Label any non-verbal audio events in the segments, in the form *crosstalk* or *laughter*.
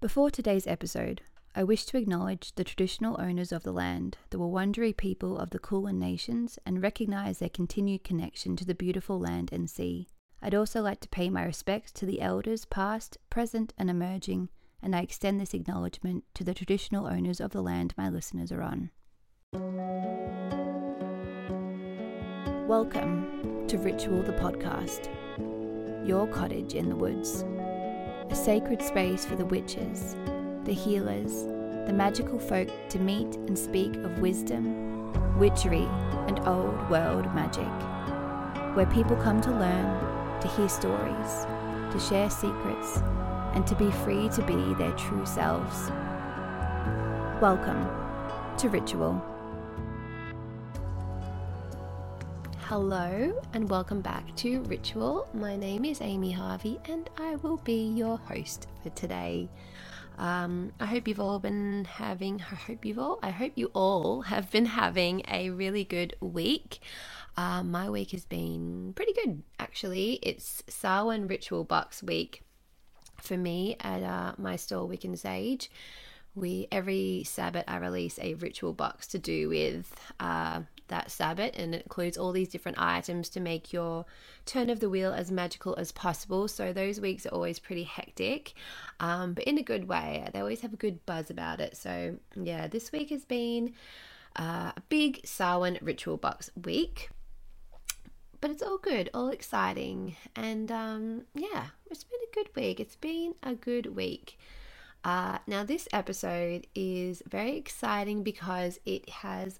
Before today's episode, I wish to acknowledge the traditional owners of the land, the Wurundjeri people of the Kulin Nations, and recognise their continued connection to the beautiful land and sea. I'd also like to pay my respects to the elders past, present, and emerging, and I extend this acknowledgement to the traditional owners of the land my listeners are on. Welcome to Ritual the Podcast, your cottage in the woods, a sacred space for the witches, the healers, the magical folk to meet and speak of wisdom, witchery, and old world magic, where people come to learn, to hear stories, to share secrets, and to be free to be their true selves. Welcome to Ritual. Hello and welcome back to Ritual. My name is Amy Harvey and I will be your host for today. Um, I hope you've all been having, I hope you've all, I hope you all have been having a really good week. Uh, my week has been pretty good actually. It's Samhain Ritual Box week for me at uh, my store Wick and Sage we every Sabbath I release a ritual box to do with uh, that Sabbath, and it includes all these different items to make your turn of the wheel as magical as possible. So those weeks are always pretty hectic, um, but in a good way. They always have a good buzz about it. So yeah, this week has been uh, a big Samhain ritual box week. But it's all good, all exciting, and um, yeah, it's been a good week. It's been a good week. Uh, now, this episode is very exciting because it has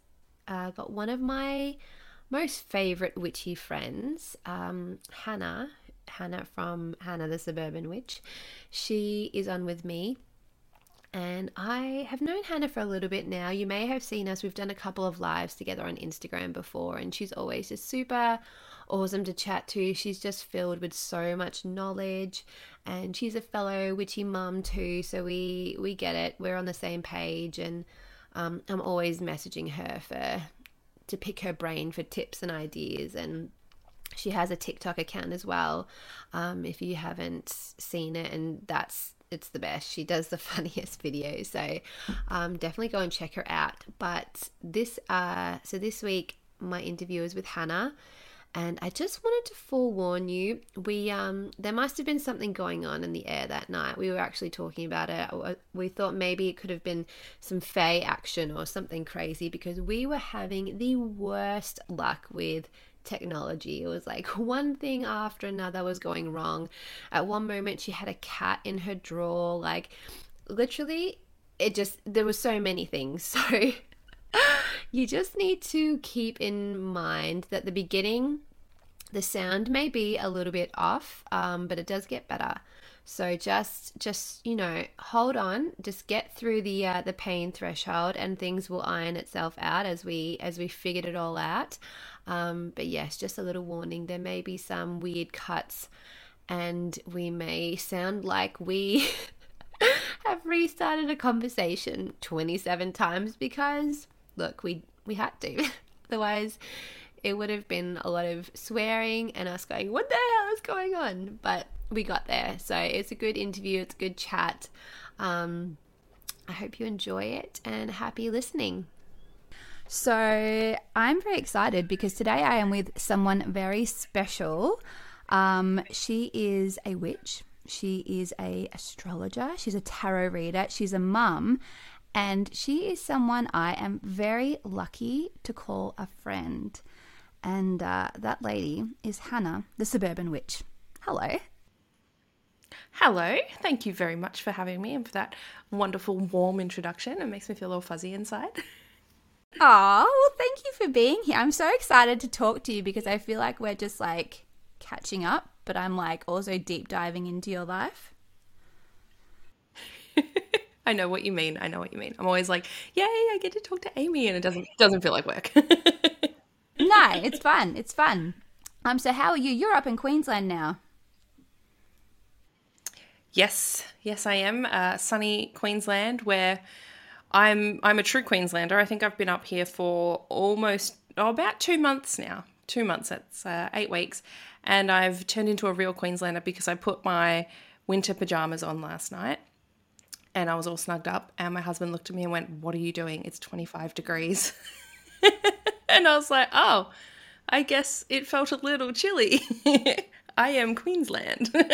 uh, got one of my most favorite witchy friends, um, Hana. Hana from Hana the Suburban Witch. She is on with me. And I have known Hana for a little bit now. You may have seen us. We've done a couple of lives together on Instagram before, and she's always just super awesome to chat to. She's just filled with so much knowledge, and she's a fellow witchy mum too. So we we get it. We're on the same page, and um, I'm always messaging her for to pick her brain for tips and ideas and she has a TikTok account as well. Um, if you haven't seen it, and that's it's the best. She does the *laughs* funniest videos, so um, definitely go and check her out. But this, uh, so this week my interview is with Hana, and I just wanted to forewarn you. We um, there must have been something going on in the air that night. We were actually talking about it. We thought maybe it could have been some Fey action or something crazy because we were having the worst luck with technology. It was like *laughs* one thing after another was going wrong. At one moment, she had a cat in her drawer. Like, literally, it just, there were so many things. *laughs* So, you just need to keep in mind that the beginning, the sound may be a little bit off, um, but it does get better. So just just you know hold on, just get through the uh, the pain threshold, and things will iron itself out as we as we figured it all out. Um, but yes, just a little warning: there may be some weird cuts, and we may sound like we *laughs* have restarted a conversation twenty seven times because look, we we had to. *laughs* Otherwise, it would have been a lot of swearing and us going, "What the hell is going on?" But we got there. So it's a good interview, it's a good chat. Um, I hope you enjoy it and happy listening. So I'm very excited because today I am with someone very special. Um, she is a witch. She is a astrologer. She's a tarot reader. She's a mum, and she is someone I am very lucky to call a friend. And uh, that lady is Hana, the suburban witch. Hello. Hello, thank you very much for having me and for that wonderful, warm introduction. It makes me feel all fuzzy inside. *laughs* Oh, well, thank you for being here. I'm so excited to talk to you because I feel like we're just like catching up, but I'm like also deep diving into your life. I know what you mean. I know what you mean. I'm always like, "Yay, I get to talk to Amy," and it doesn't doesn't feel like work. *laughs* no, it's fun. It's fun. Um, so how are you? You're up in Queensland now. Yes, yes, I am. Uh, sunny Queensland, where I'm I'm a true Queenslander. I think I've been up here for almost oh, about two months now. Two months. It's uh, eight weeks, and I've turned into a real Queenslander because I put my winter pajamas on last night, and I was all snugged up. And my husband looked at me and went, What are you doing? It's 25 degrees. *laughs* and I was like, Oh, I guess it felt a little chilly. *laughs* I am Queensland. *laughs*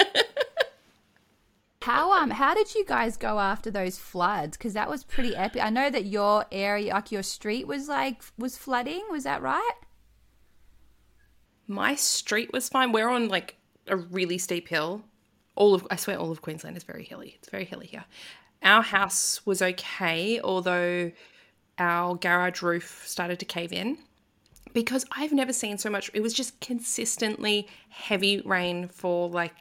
How um how did you guys go after those floods? Because that was pretty epic. I know that your area, like your street, was like was flooding. Was that right? My street was fine. We're on like a really steep hill. All of I swear, all of Queensland is very hilly. It's very hilly here. Our house was okay, although our garage roof started to cave in because I've never seen so much. It was just consistently heavy rain for like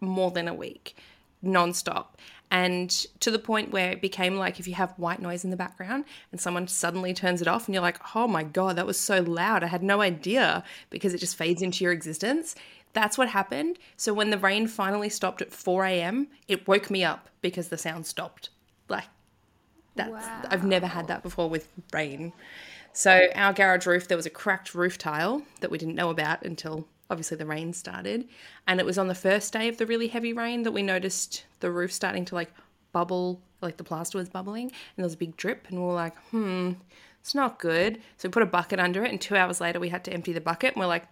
more than a week, nonstop. And to the point where it became like if you have white noise in the background and someone suddenly turns it off and you're like, oh my God, that was so loud. I had no idea because it just fades into your existence. That's what happened. So when the rain finally stopped at 4 a.m., it woke me up because the sound stopped. Like, that's, wow. I've never had that before with rain. So our garage roof, there was a cracked roof tile that we didn't know about until obviously the rain started. And it was on the first day of the really heavy rain that we noticed the roof starting to like bubble, like the plaster was bubbling, and there was a big drip. And we were like, hmm, it's not good. So we put a bucket under it, and two hours later we had to empty the bucket. And we're like,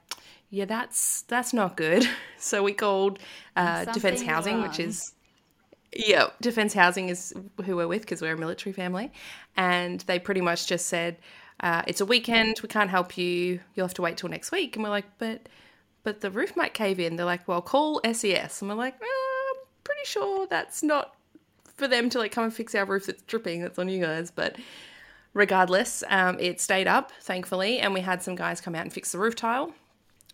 yeah, that's that's not good. *laughs* So we called uh, Defence Housing, wrong. which is yeah, Defence Housing is who we're with because we're a military family, and they pretty much just said uh, it's a weekend, we can't help you. You'll have to wait till next week. And we're like, but but the roof might cave in. They're like, well, call SES. And we're like, I'm pretty sure that's not for them to like come and fix our roof that's dripping. That's on you guys. But regardless, um, it stayed up, thankfully, and we had some guys come out and fix the roof tile.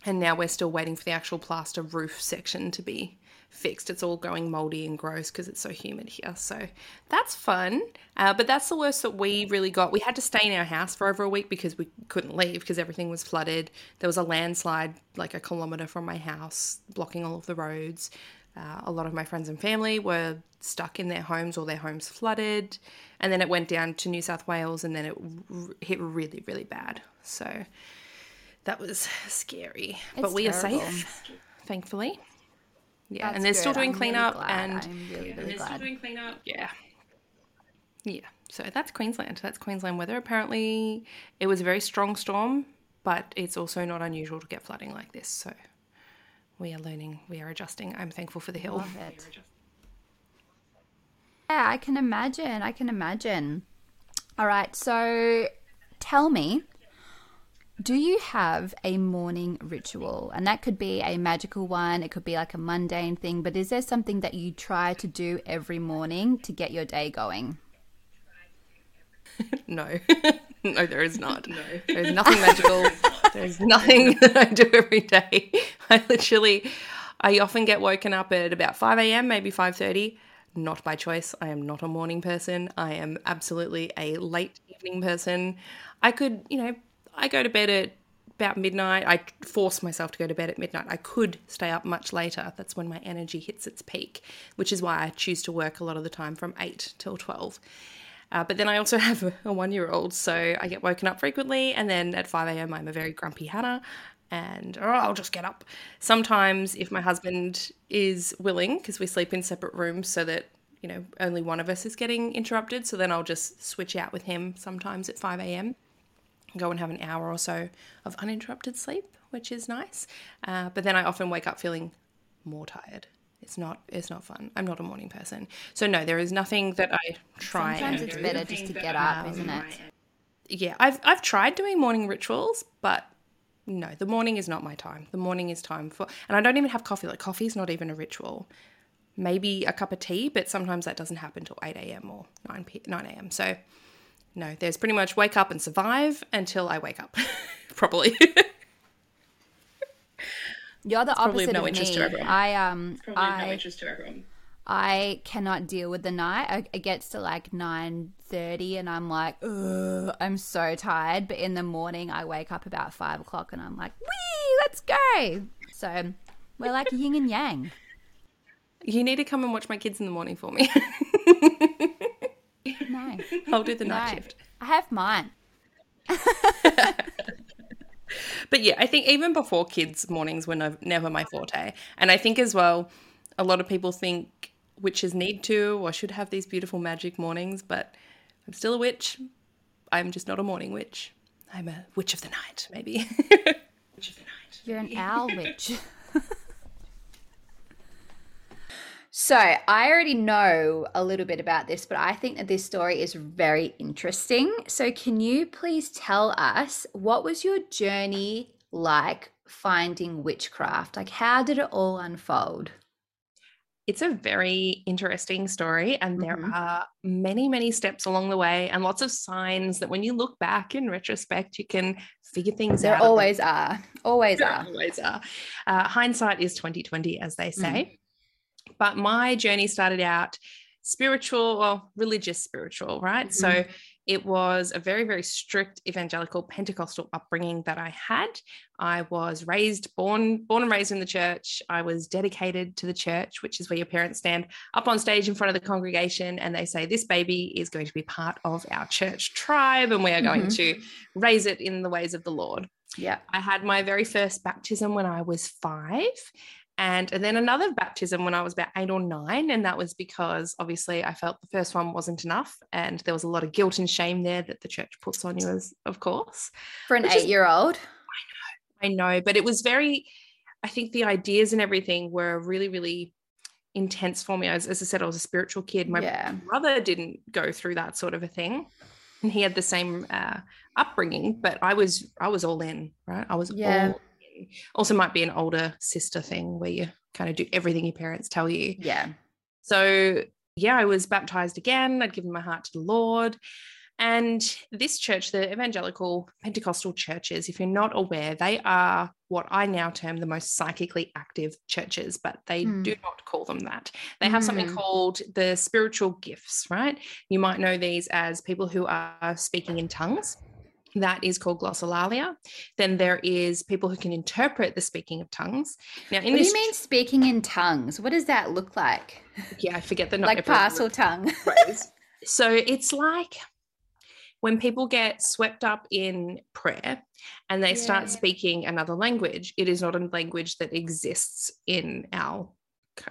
And now we're still waiting for the actual plaster roof section to be fixed. It's all going moldy and gross because it's so humid here. So that's fun. Uh, but that's the worst that we really got. We had to stay in our house for over a week because we couldn't leave because everything was flooded. There was a landslide like a kilometre from my house, blocking all of the roads. Uh, a lot of my friends and family were stuck in their homes or their homes flooded. And then it went down to New South Wales and then it r- hit really, really bad. So that was scary. It's but we terrible. are safe, thankfully. Yeah, That's and they're good. still doing I'm cleanup, really and I'm really, really they're still doing cleanup. Yeah, yeah. So that's Queensland. That's Queensland weather. Apparently, it was a very strong storm, but it's also not unusual to get flooding like this. So we are learning. We are adjusting. I'm thankful for the hill. Love it. Yeah, I can imagine. I can imagine. All right, so tell me do you have a morning ritual? And that could be a magical one, it could be like a mundane thing, but is there something that you try to do every morning to get your day going? *laughs* no. *laughs* no, there is not. No. There's nothing magical. *laughs* There's nothing *laughs* that I do every day. I literally I often get woken up at about 5 a.m., maybe 5:30 not by choice. I am not a morning person. I am absolutely a late evening person. I could, you know, I go to bed at about midnight. I force myself to go to bed at midnight. I could stay up much later. That's when my energy hits its peak, which is why I choose to work a lot of the time from 8 till 12. Uh, but then I also *laughs* have a, one year old, so I get woken up frequently. And then at 5 a.m., I'm a very grumpy Hana and oh, I'll just get up. Sometimes, if my husband is willing, because we sleep in separate rooms so that you know only one of us is getting interrupted, so then I'll just switch out with him sometimes at 5 a.m go and have an hour or so of uninterrupted sleep, which is nice. Uh, but then I often wake up feeling more tired. It's not. It's not fun. I'm not a morning person, so no, there is nothing that I try. Sometimes it's better just to get up, isn't it? Yeah, I've I've tried doing morning rituals, but no, the morning is not my time. The morning is time for, and I don't even have coffee. Like coffee is not even a ritual. Maybe a cup of tea, but sometimes that doesn't happen till eight a.m. or nine p nine a.m. So no, there's pretty much wake up and survive until I wake up *laughs* properly. *laughs* You're the opposite no of me. I um, probably I, no interest to everyone. I cannot deal with the night. It gets to like nine thirty, and I'm like, Ugh, I'm so tired. But in the morning, I wake up about five o'clock, and I'm like, wee, let's go. So we're like yin and yang. You need to come and watch my kids in the morning for me. *laughs* No. I'll do the night no. shift. I have mine. *laughs* but yeah, I think even before kids, mornings were no, never my forte. And I think as well, a lot of people think witches need to or should have these beautiful magic mornings, but I'm still a witch. I'm just not a morning witch. I'm a witch of the night, maybe. *laughs* witch of the night. You're an owl witch. *laughs* so I already know a little bit about this, but I think that this story is very interesting. So can you please tell us what was your journey like finding witchcraft? Like how did it all unfold? It's a very interesting story, and there Mhm. are many, many steps along the way, and lots of signs that when you look back in retrospect, you can figure things There out. them. always are. Always There are. always are. Uh, hindsight is twenty twenty, as they say. But my journey started out spiritual, well, religious spiritual, right? So it was a very, very strict evangelical Pentecostal upbringing that I had. I was raised, born, born and raised in the church. I was dedicated to the church, which is where your parents stand up on stage in front of the congregation and they say, This baby is going to be part of our church tribe, and we are going Mhm. to raise it in the ways of the Lord. Yeah. I had my very first baptism when I was five. And, and then another baptism when I was about eight or nine. And that was because obviously I felt the first one wasn't enough. And there was a lot of guilt and shame there that the church puts on you, as of course. For an eight year old. I know, I know. but it was very, I think the ideas and everything were really, really intense for me. As, as I said, I was a spiritual kid. My Yeah. brother didn't go through that sort of a thing. And he had the same uh, upbringing, but I was I was all in, right? I was Yeah. all. Also might be an older sister thing where you kind of do everything your parents tell you. Yeah. So, yeah, I was baptized again. I'd given my heart to the Lord. And this church, the evangelical Pentecostal churches, if you're not aware, they are what I now term the most psychically active churches, but they Mm. do not call them that. They have something Mm. called the spiritual gifts, right? You might know these as people who are speaking in tongues. That is called glossolalia. Then there is people who can interpret the speaking of tongues. Now, in What do you mean speaking in tongues? What does that look like? yeah, I forget the not like Parseltongue. So it's like when people get swept up in prayer and they Yeah. start speaking another language, it is not a language that exists in our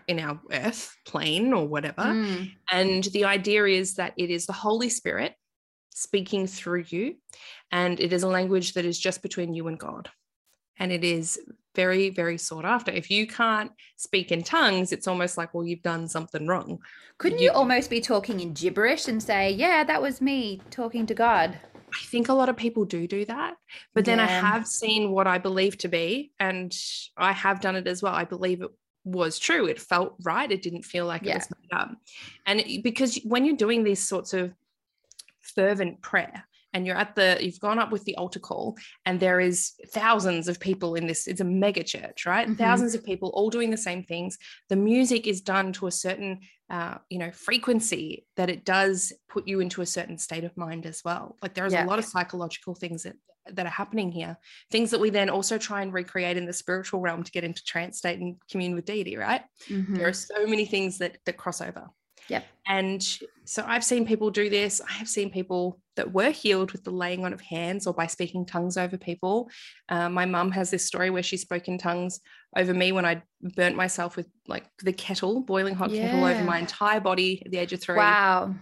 in our earth plane or whatever. Mm. And the idea is that it is the Holy Spirit speaking through you, and it is a language that is just between you and God. And it is very, very sought after. If you can't speak in tongues, it's almost like, well, you've done something wrong. Couldn't You- you almost be talking in gibberish and say, "Yeah, that was me talking to God"? I think a lot of people do do that. But then I have seen what I believe to be, and I have done it as well. I believe it was true. It felt right. It didn't feel like Yeah. it was made up. And because when you're doing these sorts of fervent prayer, and you're at the you've gone up with the altar call and there is thousands of people in this it's a mega church right? Mhm. thousands of people all doing the same things. The music is done to a certain uh, you know frequency that it does put you into a certain state of mind as well. Like there's Yeah. a lot of psychological things that that are happening here. Things that we then also try and recreate in the spiritual realm to get into trance state and commune with deity right? Mhm. there are so many things that that cross over Yep. and so i've seen people do this i have seen people that were healed with the laying on of hands or by speaking tongues over people uh, my mum has this story where she spoke in tongues over me when i burnt myself with like the kettle boiling hot kettle over my entire body at the age of three Wow.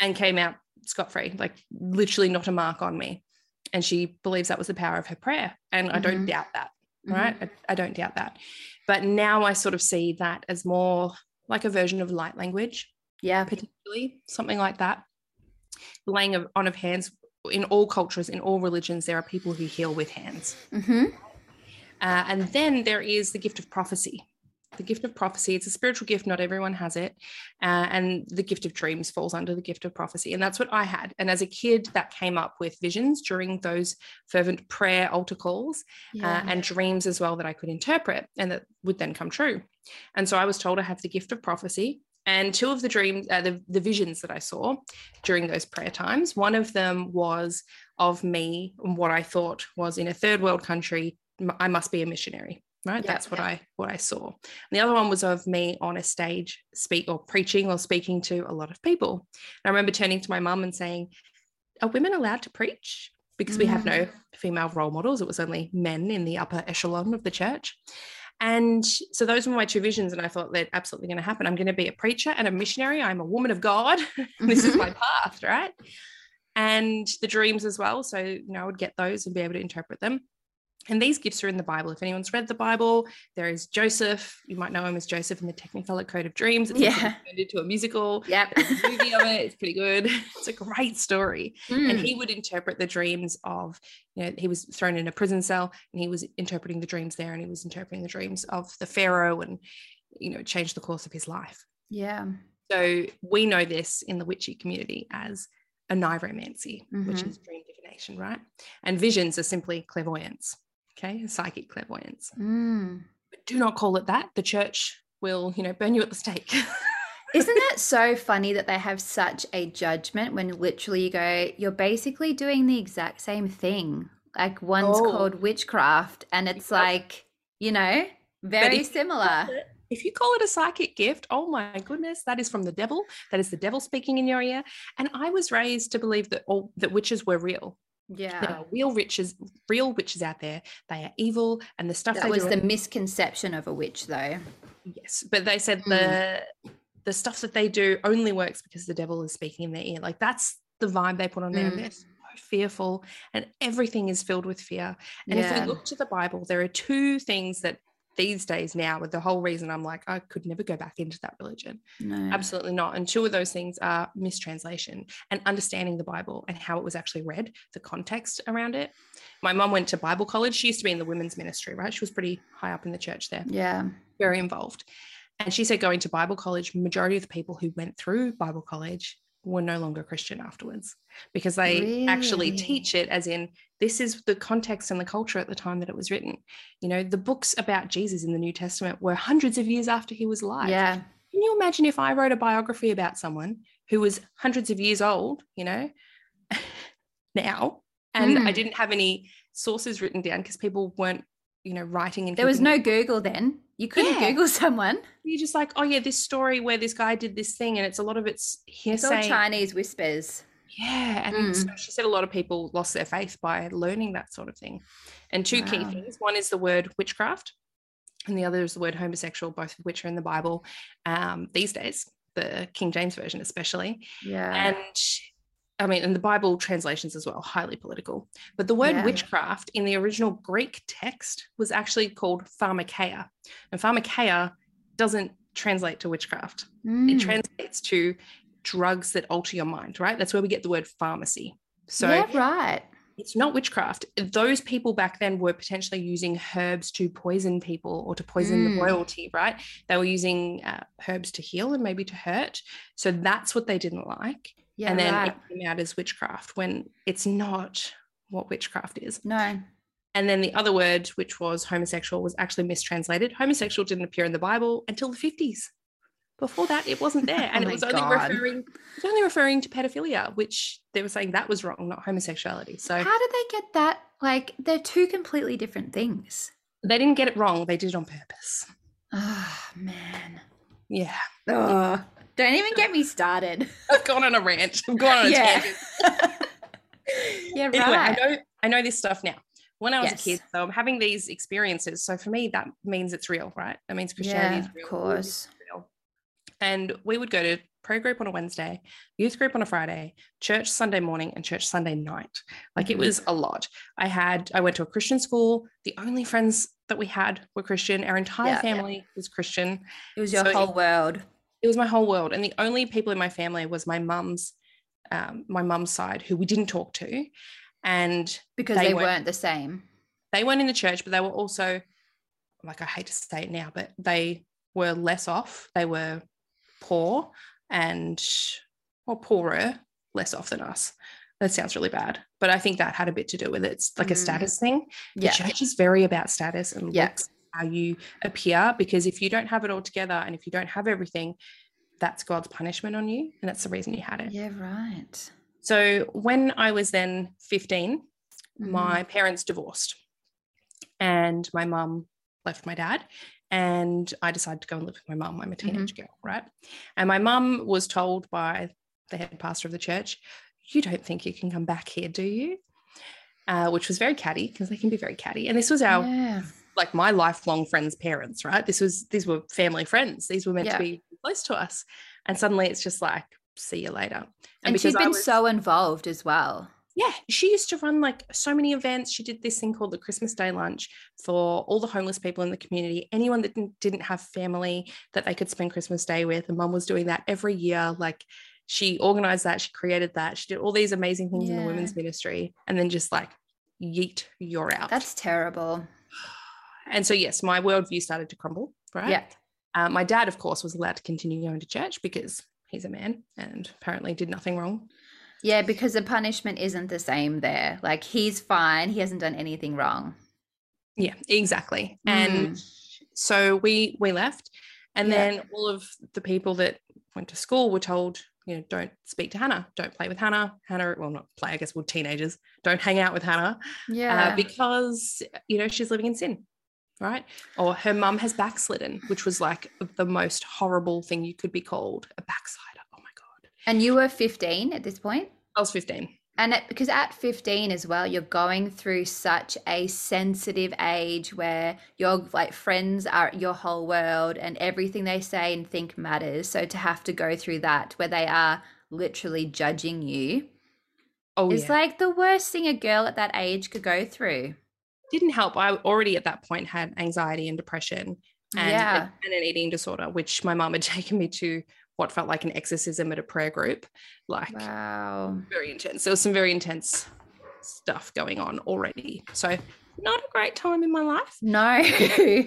and came out scot-free like literally not a mark on me and she believes that was the power of her prayer and i don't Mhm. doubt that Mhm. right I, I don't doubt that but now i sort of see that as more like a version of light language Yeah. particularly something like that. Laying of, on of hands. In all cultures in all religions there are people who heal with hands. Hmm uh, and then there is the gift of prophecy. The gift of prophecy it's a spiritual gift not everyone has it. Uh, and the gift of dreams falls under the gift of prophecy. And that's what i had. And as a kid that came up with visions during those fervent prayer altar calls uh, and dreams as well that I could interpret and that would then come true. And so I was told I have the gift of prophecy. And two of the dreams, uh, the, the visions that I saw during those prayer times, one of them was of me and what I thought was in a third world country, I must be a missionary. Right. Yeah. That's what I what I saw. And the other one was of me on a stage speak or preaching or speaking to a lot of people. And I remember turning to my mum and saying, Are women allowed to preach? Because we have no female role models. It was only men in the upper echelon of the church. And so those were my two visions. And I thought they're absolutely going to happen. I'm going to be a preacher and a missionary. I'm a woman of God. *laughs* this is my mm-hmm. path, right? And the dreams as well. So, you know, I would get those and be able to interpret them. And these gifts are in the Bible. If anyone's read the Bible, there is Joseph. You might know him as Joseph in the Technicolor Code of Dreams. It's Yeah. turned into a musical. Yep. A movie of it. It's pretty good. *laughs* It's a great story. And Mm. he would interpret the dreams of, you know, he was thrown in a prison cell and he was interpreting the dreams there and he was interpreting the dreams of the Pharaoh and, you know, changed the course of his life. Yeah. So we know this in the witchy community as oneiromancy, which is dream divination, right? And visions are simply clairvoyance, okay, psychic clairvoyance. Mm. But do not call it that. The church will, you know, burn you at the stake. *laughs* Isn't that so funny that they have such a judgment when literally you go, you're basically doing the exact same thing. Like one's Oh. called witchcraft, and it's like, you know, very if you similar. if you call it a psychic gift, oh my goodness, that is from the devil. That is the devil speaking in your ear. And I was raised to believe that all that witches were real. There Yeah. are real witches, real witches out there. They are evil, and the stuff That was the misconception of a witch, though. Yes, but they said Mm. the the stuff that they do only works because the devil is speaking in their ear. Like that's the vibe they put on there. Mm. They're so fearful, and everything is filled with fear. And if Yeah. we look to the Bible, there are two things that these days now, with the whole reason I'm like, I could never go back into that religion. No. Absolutely not. And two of those things are mistranslation and understanding the Bible and how it was actually read, the context around it. My mom went to Bible college. She used to be in the women's ministry, right? She was pretty high up in the church there Yeah. very involved. And she said going to Bible college, majority of the people who went through Bible college were no longer Christian afterwards because they actually teach it as in this is the context and the culture at the time that it was written. You know, the books about Jesus in the New Testament were hundreds of years after he was alive. Yeah. Can you imagine if I wrote a biography about someone who was hundreds of years old, you know, *laughs* now, and I Mm. didn't have any sources written down because people weren't, you know, writing and There was no Google then. You couldn't Yeah. Google someone. you're just like, oh yeah, this story where this guy did this thing, and it's a lot of it's It's all hearsay. Chinese whispers. Yeah, and Mm. so she said a lot of people lost their faith by learning that sort of thing. And two key things: one is the word witchcraft, and the other is the word homosexual, both of which are in the Bible um, these days, the King James version especially. Yeah. And I mean, and the Bible translations as well, highly political. But the word Yeah. witchcraft in the original Greek text was actually called pharmakeia. And pharmakeia doesn't translate to witchcraft, it Mm. translates to drugs that alter your mind, right? That's where we get the word pharmacy. So yeah, right. it's not witchcraft. Those people back then were potentially using herbs to poison people or to poison Mm. the royalty, right? They were using uh, herbs to heal and maybe to hurt. So that's what they didn't like Yeah, and then right. it came out as witchcraft when it's not what witchcraft is. No. And then the other word, which was homosexual, was actually mistranslated. Homosexual didn't appear in the Bible until the 50s. Before that, it wasn't there. *laughs* Oh and Oh it was only God. referring it was only referring to pedophilia, which they were saying that was wrong, not homosexuality. So How did they get that? Like, they're two completely different things. they didn't get it wrong. They did it on purpose. Oh, man. Yeah. Oh, don't even get me started. *laughs* I've gone on a rant. I've gone on a Yeah. tangent. *laughs* yeah, anyway, right. I know I know this stuff now. When I was Yes. a kid, so I'm having these experiences. So for me, that means it's real, right? That means Christianity yeah, is of course. And we would go to prayer group on a Wednesday, youth group on a Friday, church Sunday morning, and church Sunday night. Like it Mhm. was a lot. I had I went to a Christian school. The only friends that we had were Christian. Our entire Yeah, yeah. family was Christian. It was your So- whole world. It was my whole world. And the only people in my family was my mum's, um, my mum's side, who we didn't talk to. And Because They they, weren't- weren't the same. they weren't in the church, but they were also, like, I hate to say it now, but they were less off. They were poor and, or poorer, less off than us. That sounds really bad, but I think that had a bit to do with it. It's like a Mm. status thing. The Yeah. church is very about status and Yeah. looks, how you appear, because if you don't have it all together and if you don't have everything, that's God's punishment on you. And that's the reason you had it. Yeah, right. So when I was then 15, Mhm. my parents divorced and my mum left my dad and i decided to go and live with my mum i'm a teenage girl right and my mum was told by the head pastor of the church you don't think you can come back here do you uh, which was very catty because they can be very catty and this was our yeah. like my lifelong friends' parents, right? This was these were family friends. These were meant Yeah. to be close to us. And suddenly it's just like, see you later. And, because she's been was- so involved as well. Yeah, she used to run like so many events. She did this thing called the Christmas Day Lunch for all the homeless people in the community, anyone that didn't, didn't have family that they could spend Christmas Day with. And mum was doing that every year. Like she organized that, she created that, she did all these amazing things in the women's ministry, and then just like, yeet, you're out. That's terrible. *sighs* and so, yes, my worldview started to crumble, right? Yeah. Uh, my dad, of course, was allowed to continue going to church because he's a man and apparently did nothing wrong. Yeah, because the punishment isn't the same there. Like he's fine. He hasn't done anything wrong. Yeah, exactly. And so we we left, and Yeah. then all of the people that went to school were told, you know, don't speak to Hana, don't play with Hana. Hana, well, not play, I guess, we're teenagers. Don't hang out with Hana Yeah. uh, because you know she's living in sin, right? Or her mum has backslidden, which was like the most horrible thing you could be called, a backslider. And you were 15 at this point? I was fifteen. And at, because at 15 as well, you're going through such a sensitive age where your like friends are your whole world and everything they say and think matters. So to have to go through that where they are literally judging you Oh is yeah. like the worst thing a girl at that age could go through. didn't help. I already at that point had anxiety and depression and, yeah. and an eating disorder, which my mom had *laughs* taken me to what felt like an exorcism at a prayer group. Like Wow. very intense. There was some very intense stuff going on already. So not a great time in my life. No. *laughs*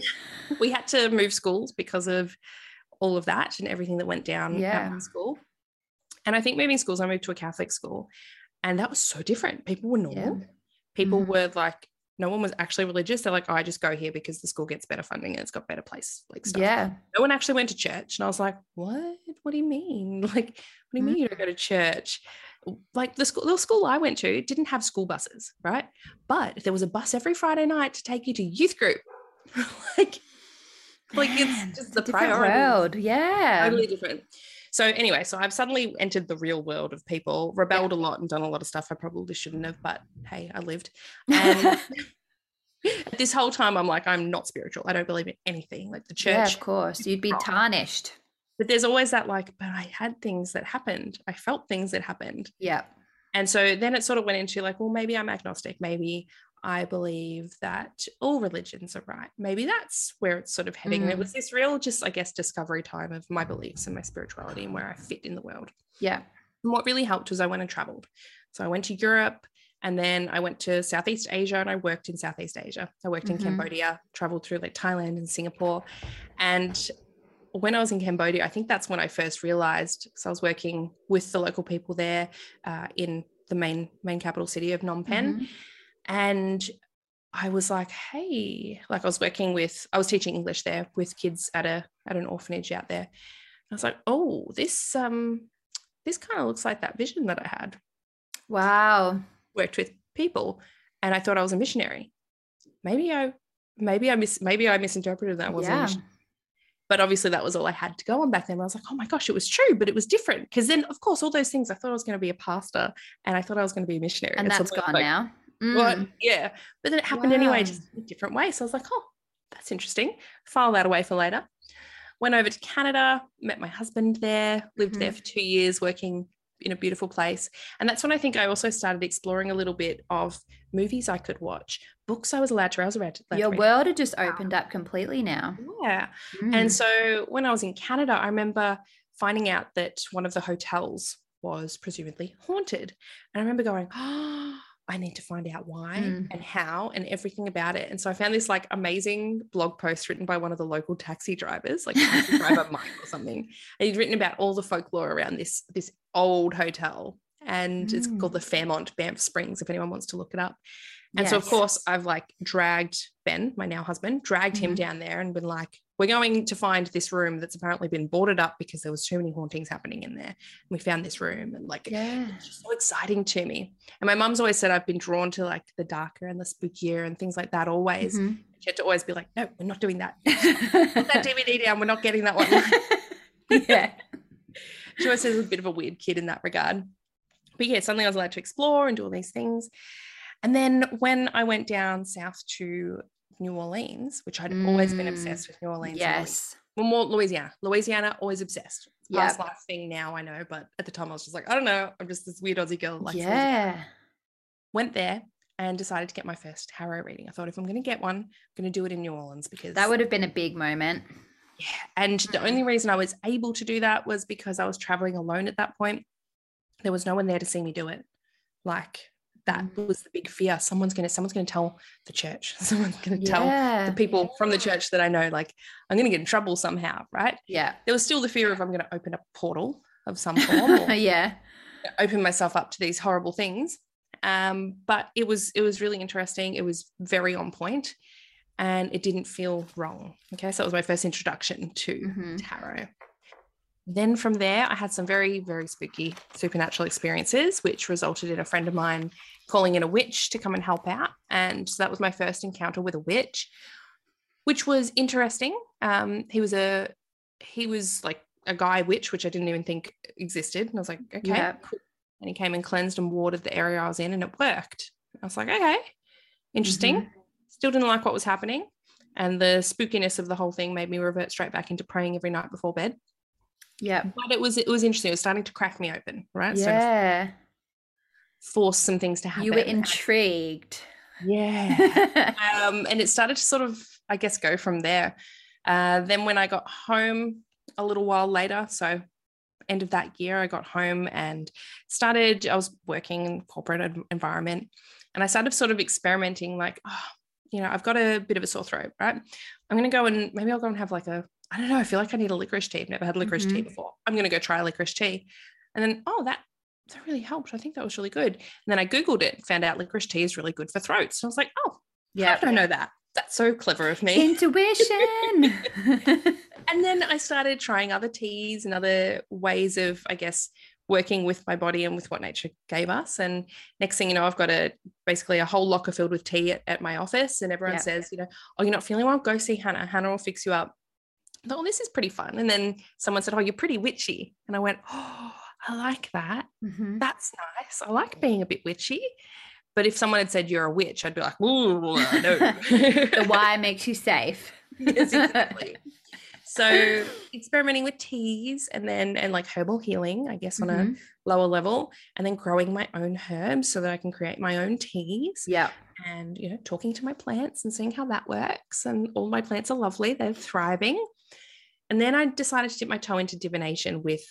We had to move schools because of all of that and everything that went down Yeah. at school. And I think moving schools, I moved to a Catholic school, and that was so different. People were normal. People Mhm. were like, no one was actually religious. They're like, oh, I just go here because the school gets better funding and it's got better place, like stuff. yeah. No one actually went to church. And I was like, what? What do you mean? *laughs* Like, what do you mm-hmm. mean you don't go to church? Like the school, the school I went to didn't have school buses, right? But there was a bus every Friday night to take you to youth group. *laughs* like, like Man, it's just the priority world. Yeah. totally different. So anyway, so I've suddenly entered the real world of people, rebelled a lot and done a lot of stuff I probably shouldn't have, but hey, I lived. And *laughs* um, *laughs* this whole time I'm like, I'm not spiritual. I don't believe in anything like the church. Yeah, of course. You'd be tarnished. But there's always that like, but I had things that happened. I felt things that happened. Yeah. And so then it sort of went into like, well, maybe I'm agnostic. Maybe I believe that all religions are right. Maybe that's where it's sort of heading. And it Mm. was this real, just I guess, discovery time of my beliefs and my spirituality and where I fit in the world. Yeah. And what really helped was I went and traveled. So I went to Europe and then I went to Southeast Asia and I worked in Southeast Asia. I worked in Mhm. Cambodia, traveled through like Thailand and Singapore. And when I was in Cambodia, I think that's when I first realized, because I was working with the local people there uh, in the main main capital city of Phnom Penh Mhm. And I was like, hey, like I was working with, I was teaching English there with kids at a at an orphanage out there. I was like, oh, this um, this kind of looks like that vision that I had. Wow. Worked with people, and I thought I was a missionary. Maybe I, maybe I mis, maybe I misinterpreted that. I wasn't a Yeah. But obviously, that was all I had to go on back then. I was like, oh my gosh, it was true, but it was different. Because then, of course, all those things I thought I was going to be a pastor, and I thought I was going to be a missionary, And that's suddenly gone like, now. What? Mm. Yeah. But then it happened anyway, just in a different way. So I was like, oh, that's interesting. File that away for later. Went over to Canada, met my husband there, lived there Mhm. for two years, working in a beautiful place. And that's when I think I also started exploring a little bit of movies I could watch, books I was allowed to. I was allowed to. Your world had just opened up completely now. Yeah. Mm. And so when I was in Canada, I remember finding out that one of the hotels was presumably haunted. And I remember going, *gasps* *gasps* oh, I need to find out why Mm. and how and everything about it. And so I found this like amazing blog post written by one of the local taxi drivers, like taxi driver *laughs* Mike or something. And he'd written about all the folklore around this this old hotel. And it's Mm. called the Fairmont Banff Springs, if anyone wants to look it up. And so, of course, I've like dragged Ben, my now husband, dragged him Mhm. down there and been like, we're going to find this room that's apparently been boarded up because there was too many hauntings happening in there. And we found this room and like, Yeah. it's just so exciting to me. And my mum's always said I've been drawn to like the darker and the spookier and things like that always. Mhm. She had to always be like, no, we're not doing that. *laughs* Put that DVD down. We're not getting that one. *laughs* yeah. she always says I was a bit of a weird kid in that regard. But yeah, suddenly I was allowed to explore and do all these things. And then when I went down south to New Orleans, which I'd always been Mm, obsessed with New Orleans. Yes. Well, more Louisiana. Louisiana, always obsessed. Past Yep. life thing now, I know, but at the time I was just like, I don't know. I'm just this weird Aussie girl. Like yeah. Went there and decided to get my first tarot reading. I thought if I'm going to get one, I'm going to do it in New Orleans because That would have been a big moment. Yeah. And the Mm. only reason I was able to do that was because I was traveling alone at that point. There was no one there to see me do it. Like that Mm. was the big fear. Someone's gonna someone's gonna tell the church. *laughs* Someone's gonna tell Yeah. the people from the church that I know, like, I'm gonna get in trouble somehow, right? Yeah. There was still the fear of I'm gonna open a portal of some form or *laughs* yeah. open myself up to these horrible things. Um, but it was it was really interesting. It was very on point and it didn't feel wrong. Okay. So it was my first introduction to Mhm. tarot. Then from there, I had some very, very spooky supernatural experiences, which resulted in a friend of mine calling in a witch to come and help out. And so that was my first encounter with a witch, which was interesting. Um, he was a he was like a guy witch, which I didn't even think existed. And I was like, okay, Yeah. And he came and cleansed and watered the area I was in, and it worked. I was like, okay, interesting. Mhm. Still didn't like what was happening. And the spookiness of the whole thing made me revert straight back into praying every night before bed. Yeah. But it was it was interesting. It was starting to crack me open, right? Yeah. Force some things to happen. You were intrigued. Yeah. *laughs* um, and it started to sort of, I guess, go from there. Uh, then when I got home a little while later, so end of that year, I got home and started. I was working in corporate environment, and I started sort of experimenting, like, oh, you know, I've got a bit of a sore throat, right? I'm gonna go and maybe I'll go and have like a, I don't know, I feel like I need a licorice tea. I've never had licorice tea before. I'm gonna go try licorice tea, and then oh, that that really helped. I think that was really good. And then I googled it, found out licorice tea is really good for throats. And I was like, oh, yeah. I don't know that? That's so clever of me. Intuition. *laughs* and then I started trying other teas and other ways of, I guess, working with my body and with what nature gave us. And next thing you know, I've got a basically a whole locker filled with tea at, at my office. And everyone Yeah. says, you know, oh, you're not feeling well? Go see Hana. Hana will fix you up. I thought, oh, this is pretty fun. And then someone said, oh, you're pretty witchy. And I went, oh, I like that. Mhm. That's nice. I like being a bit witchy. But if someone had said you're a witch, I'd be like, ooh, no. *laughs* The why makes you safe. *laughs* yes, exactly. So *laughs* experimenting with teas and then and like herbal healing, I guess on a Mhm. lower level, and then growing my own herbs so that I can create my own teas Yeah. and you know, talking to my plants and seeing how that works. And all my plants are lovely, they're thriving. And then I decided to dip my toe into divination with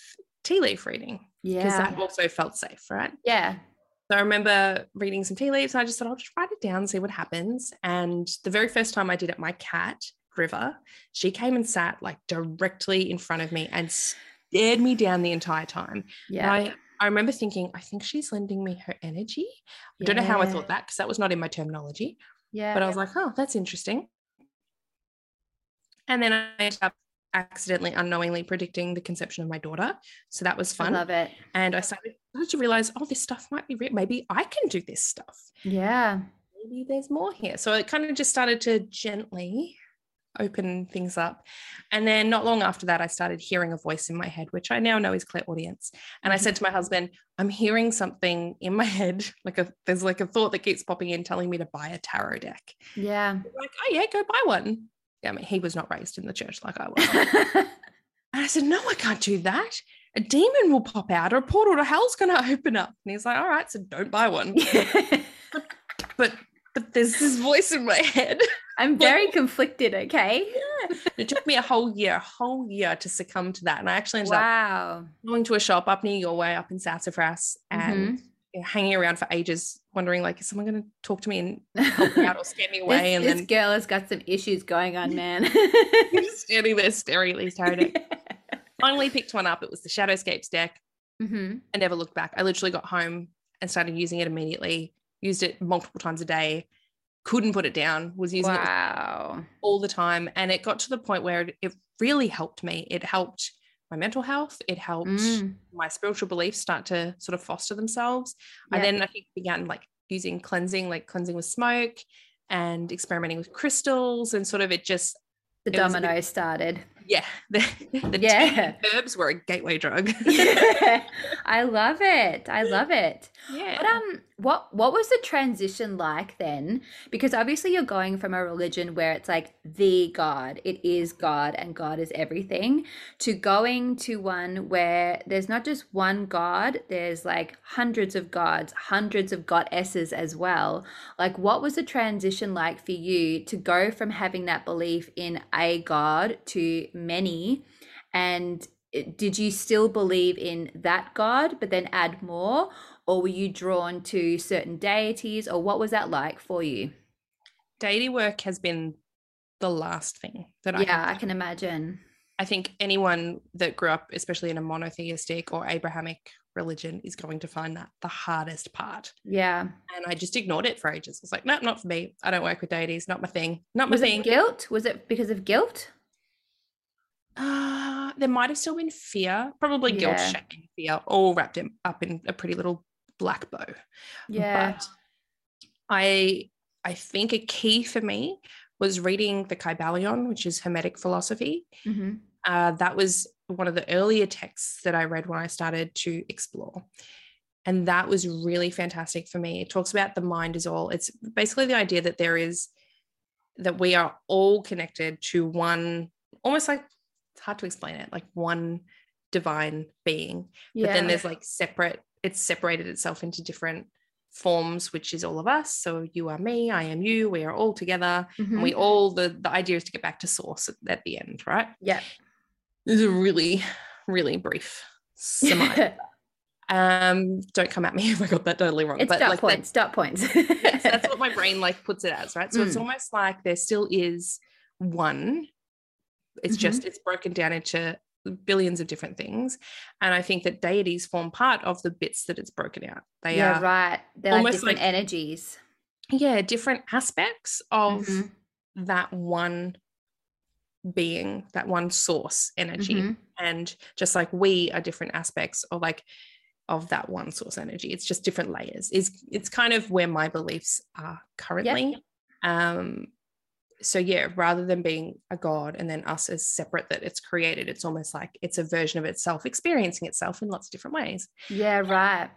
tea leaf reading Yeah. because Yeah. that also felt safe, right? Yeah. So I remember reading some tea leaves and I just thought I'll just write it down see what happens. And the very first time I did it, my cat, River, she came and sat like directly in front of me and stared me down the entire time. Yeah. I, I remember thinking, I think she's lending me her energy. I don't know how I thought that because that was not in my terminology. Yeah. But I was like, oh, that's interesting. And then I ended up accidentally, unknowingly predicting the conception of my daughter. So that was I fun. love it. And I started, started to realize, oh, this stuff might be real. Maybe I can do this stuff. Yeah. Maybe there's more here. So it kind of just started to gently open things up. And then not long after that, I started hearing a voice in my head, which I now know is clairaudience. And I said to my husband, I'm hearing something in my head, *laughs* like a there's like a thought that keeps popping in, telling me to buy a tarot deck. Yeah. Like, oh yeah, go buy one. Yeah, I mean, he was not raised in the church like I was. *laughs* And I said, No, I can't do that. A demon will pop out or a portal to hell's going to open up. And he's like, All right, so don't buy one. *laughs* But, but there's this voice in my head. I'm *laughs* very conflicted, okay? It took me a whole year, a whole year to succumb to that. And I actually ended up Wow. going to a shop up near your way, up in Sassafras, Mm-hmm. and know, hanging around for ages, wondering, like, is someone going to talk to me and *laughs* help me out or scare me away? This, and this then girl has got some issues going on, man. *laughs* standing there staring at these tarot decks. Finally picked one up. It was the Shadowscapes deck. hmm I never looked back. I literally got home and started using it immediately, used it multiple times a day, couldn't put it down, was using it all the time. And it got to the point where it, it really helped me. It helped my mental health, it helped Mm. my spiritual beliefs start to sort of foster themselves. I then I think began like using cleansing, like cleansing with smoke and experimenting with crystals and sort of it just The it a bit- domino started. yeah *laughs* the, the Yeah. herbs were a gateway drug *laughs* *laughs* I love it. I love it. yeah But um, what what was the transition like then? Because obviously you're going from a religion where it's like the god. It is god and god is everything to going to one where there's not just one god there's like hundreds of gods hundreds of goddesses as well. Like what was the transition like for you to go from having that belief in a god to many? And eh, did you still believe in that god but then add more or were you drawn to certain deities or what was that like for you? Deity work has been the last thing that i yeah i can imagine. I think anyone that grew up especially in a monotheistic or abrahamic religion is going to find that the hardest part. Yeah. And i just ignored it for ages. It's like no not for me. I don't work with deities. Not my thing. Not my was thing. it guilt? Was it because of guilt? Uh, there might have still been fear probably guilt Yeah. shame fear all wrapped in, up in a pretty little black bow yeah But I I think a key for me was reading the Kybalion, which is Hermetic philosophy. hmm Uh, that was one of the earlier texts that I read when I started to explore. And that was really fantastic for me. It talks about the mind is all. It's basically the idea that there is, that we are all connected to one, almost like, it's hard to explain it, like one divine being yeah but then there's like separate it's separated itself into different forms which is all of us so you are me i am you we are all together Mhm. and we all the the idea is to get back to source at, at the end right yeah this is a really really brief summary *laughs* um don't come at me *laughs* if i got that totally wrong it's but dot like that- points dot points *laughs* yes, that's what my brain like puts it as, right? So it's Mm. almost like there still is one. It's Mhm. just it's broken down into billions of different things, and I think that deities form part of the bits that it's broken out. They yeah are right. They're like different like- energies. Yeah different aspects of Mhm. that one being, that one source energy, Mhm. and just like we are different aspects of like of that one source energy. It's just different layers. Is it's kind of where my beliefs are currently. Um so yeah rather than being a god and then us as separate that it's created it's almost like it's a version of itself experiencing itself in lots of different ways yeah right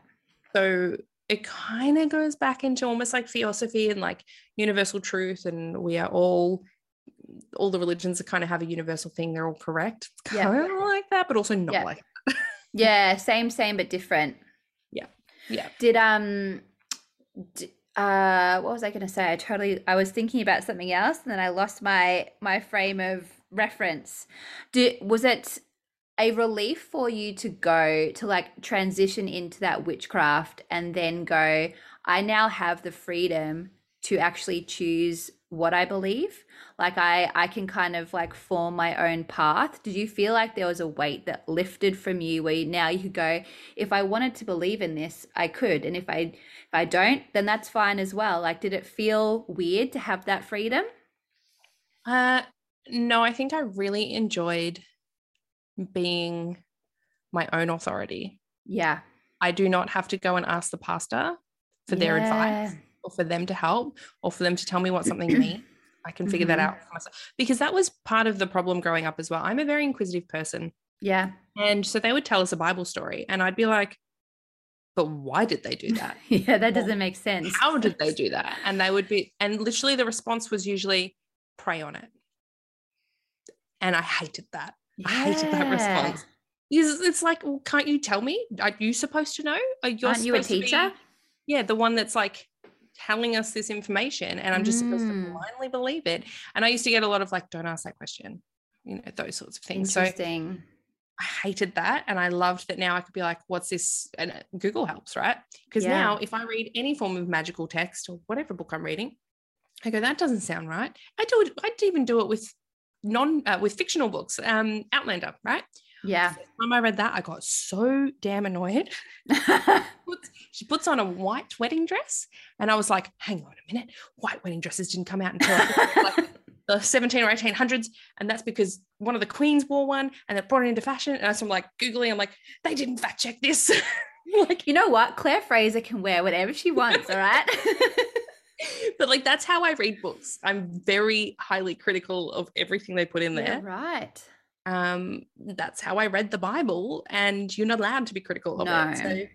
so it kind of goes back into almost like theosophy and like universal truth and we are all all the religions that kind of have a universal thing they're all correct it's Yeah. kind of like that but also not Yeah. like yeah same same but different yeah yeah. Did um d- uh what was I going to say? I totally I was thinking about something else and then I lost my my frame of reference. Did was it a relief for you to go to like transition into that witchcraft and then go I now have the freedom to actually choose what I believe? Like I I can kind of like form my own path. Did you feel like there was a weight that lifted from you where you, now you could go if I wanted to believe in this, I could. And if I if I don't, then that's fine as well. Like did it feel weird to have that freedom? Uh, no, I think I really enjoyed being my own authority. Yeah. I do not have to go and ask the pastor for their advice or for them to help or for them to tell me what something means. *clears throat* I can figure that Mhm. out for myself because that was part of the problem growing up as well. I'm a very inquisitive person. Yeah. And so they would tell us a Bible story, and I'd be like, but why did they do *laughs* that? Yeah, that doesn't make sense. How did they do that? *laughs* And they would be, and literally the response was usually pray on it. And I hated that. I hated that response. It's like, well, can't you tell me? Are you supposed to know? Are you Aren't you a to be- teacher? yeah, the one that's like telling us this information, and I'm just supposed to Mm. blindly believe it. And I used to get a lot of like, don't ask that question, you know, those sorts of things. So Interesting. I hated that. And I loved that now I could be like, what's this? And uh, Google helps, right? Because Yeah. now if I read any form of magical text or whatever book I'm reading, I go, that doesn't sound right. I do it, I'd even do it with non uh, with fictional books, um, Outlander, right? yeah. First time I read that, I got so damn annoyed. *laughs* She puts on a white wedding dress, and I was like, hang on a minute, white wedding dresses didn't come out until like the 17 or 1800s, and that's because one of the queens wore one, and they brought it into fashion. And so I'm like googling, I'm like, they didn't fact check this. *laughs* like, you know what? Claire Fraser can wear whatever she wants, all right? *laughs* but like that's how I read books. I'm very highly critical of everything they put in Yeah, there. right. Um, that's how I read the Bible, and you're not allowed to be critical of No. it. So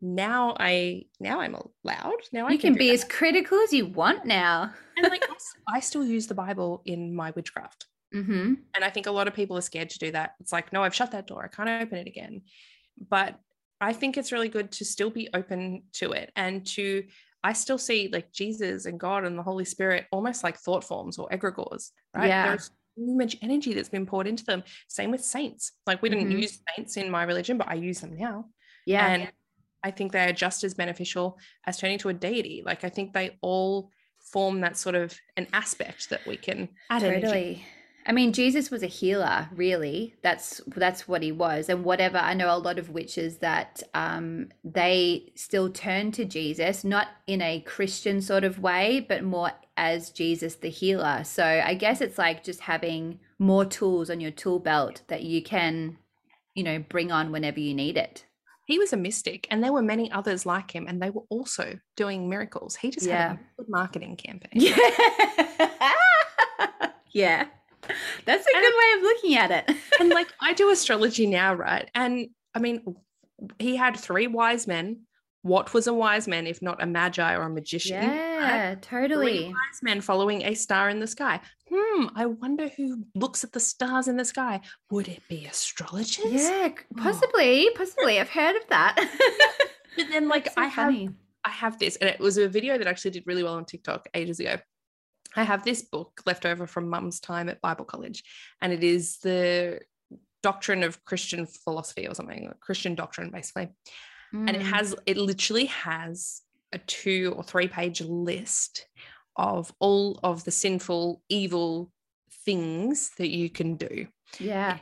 now I now I'm allowed. Now I You can be that. as critical as you want now. and like *laughs* I still use the Bible in my witchcraft. Mm-hmm. And I think a lot of people are scared to do that. It's like, no, I've shut that door. I can't open it again. But I think it's really good to still be open to it and to, I still see like Jesus and God and the Holy Spirit almost like thought forms or egregores, right? Yeah. There's so much energy that's been poured into them. Same with saints. Like we didn't Mhm. use saints in my religion, but I use them now. Yeah. And I think they are just as beneficial as turning to a deity. Like I think they all form that sort of an aspect that we can add energy. totally. I mean, Jesus was a healer, really. That's that's what he was. And whatever I know, a lot of witches that um, they still turn to Jesus, not in a Christian sort of way, but more as Jesus the healer. So I guess it's like just having more tools on your tool belt that you can, you know, bring on whenever you need it. He was a mystic and there were many others like him and they were also doing miracles he just Yeah. had a good marketing campaign Yeah. *laughs* yeah. That's a And good way of looking at it. *laughs* and like i do astrology now right and i mean he had three wise men what was a wise man if not a magi or a magician right? Yeah, Three totally. wise men following a star in the sky hmm i wonder who looks at the stars in the sky would it be astrologers Yeah, c- possibly, possibly. I've heard of that. *laughs* but then like So i have. I have this, and it was a video that actually did really well on TikTok ages ago. I have this book left over from mum's time at Bible college, and it is the doctrine of Christian philosophy or something, Christian doctrine, basically. And it Mm. has, it literally has a two or three page list of all of the sinful, evil things that you can do. yeah.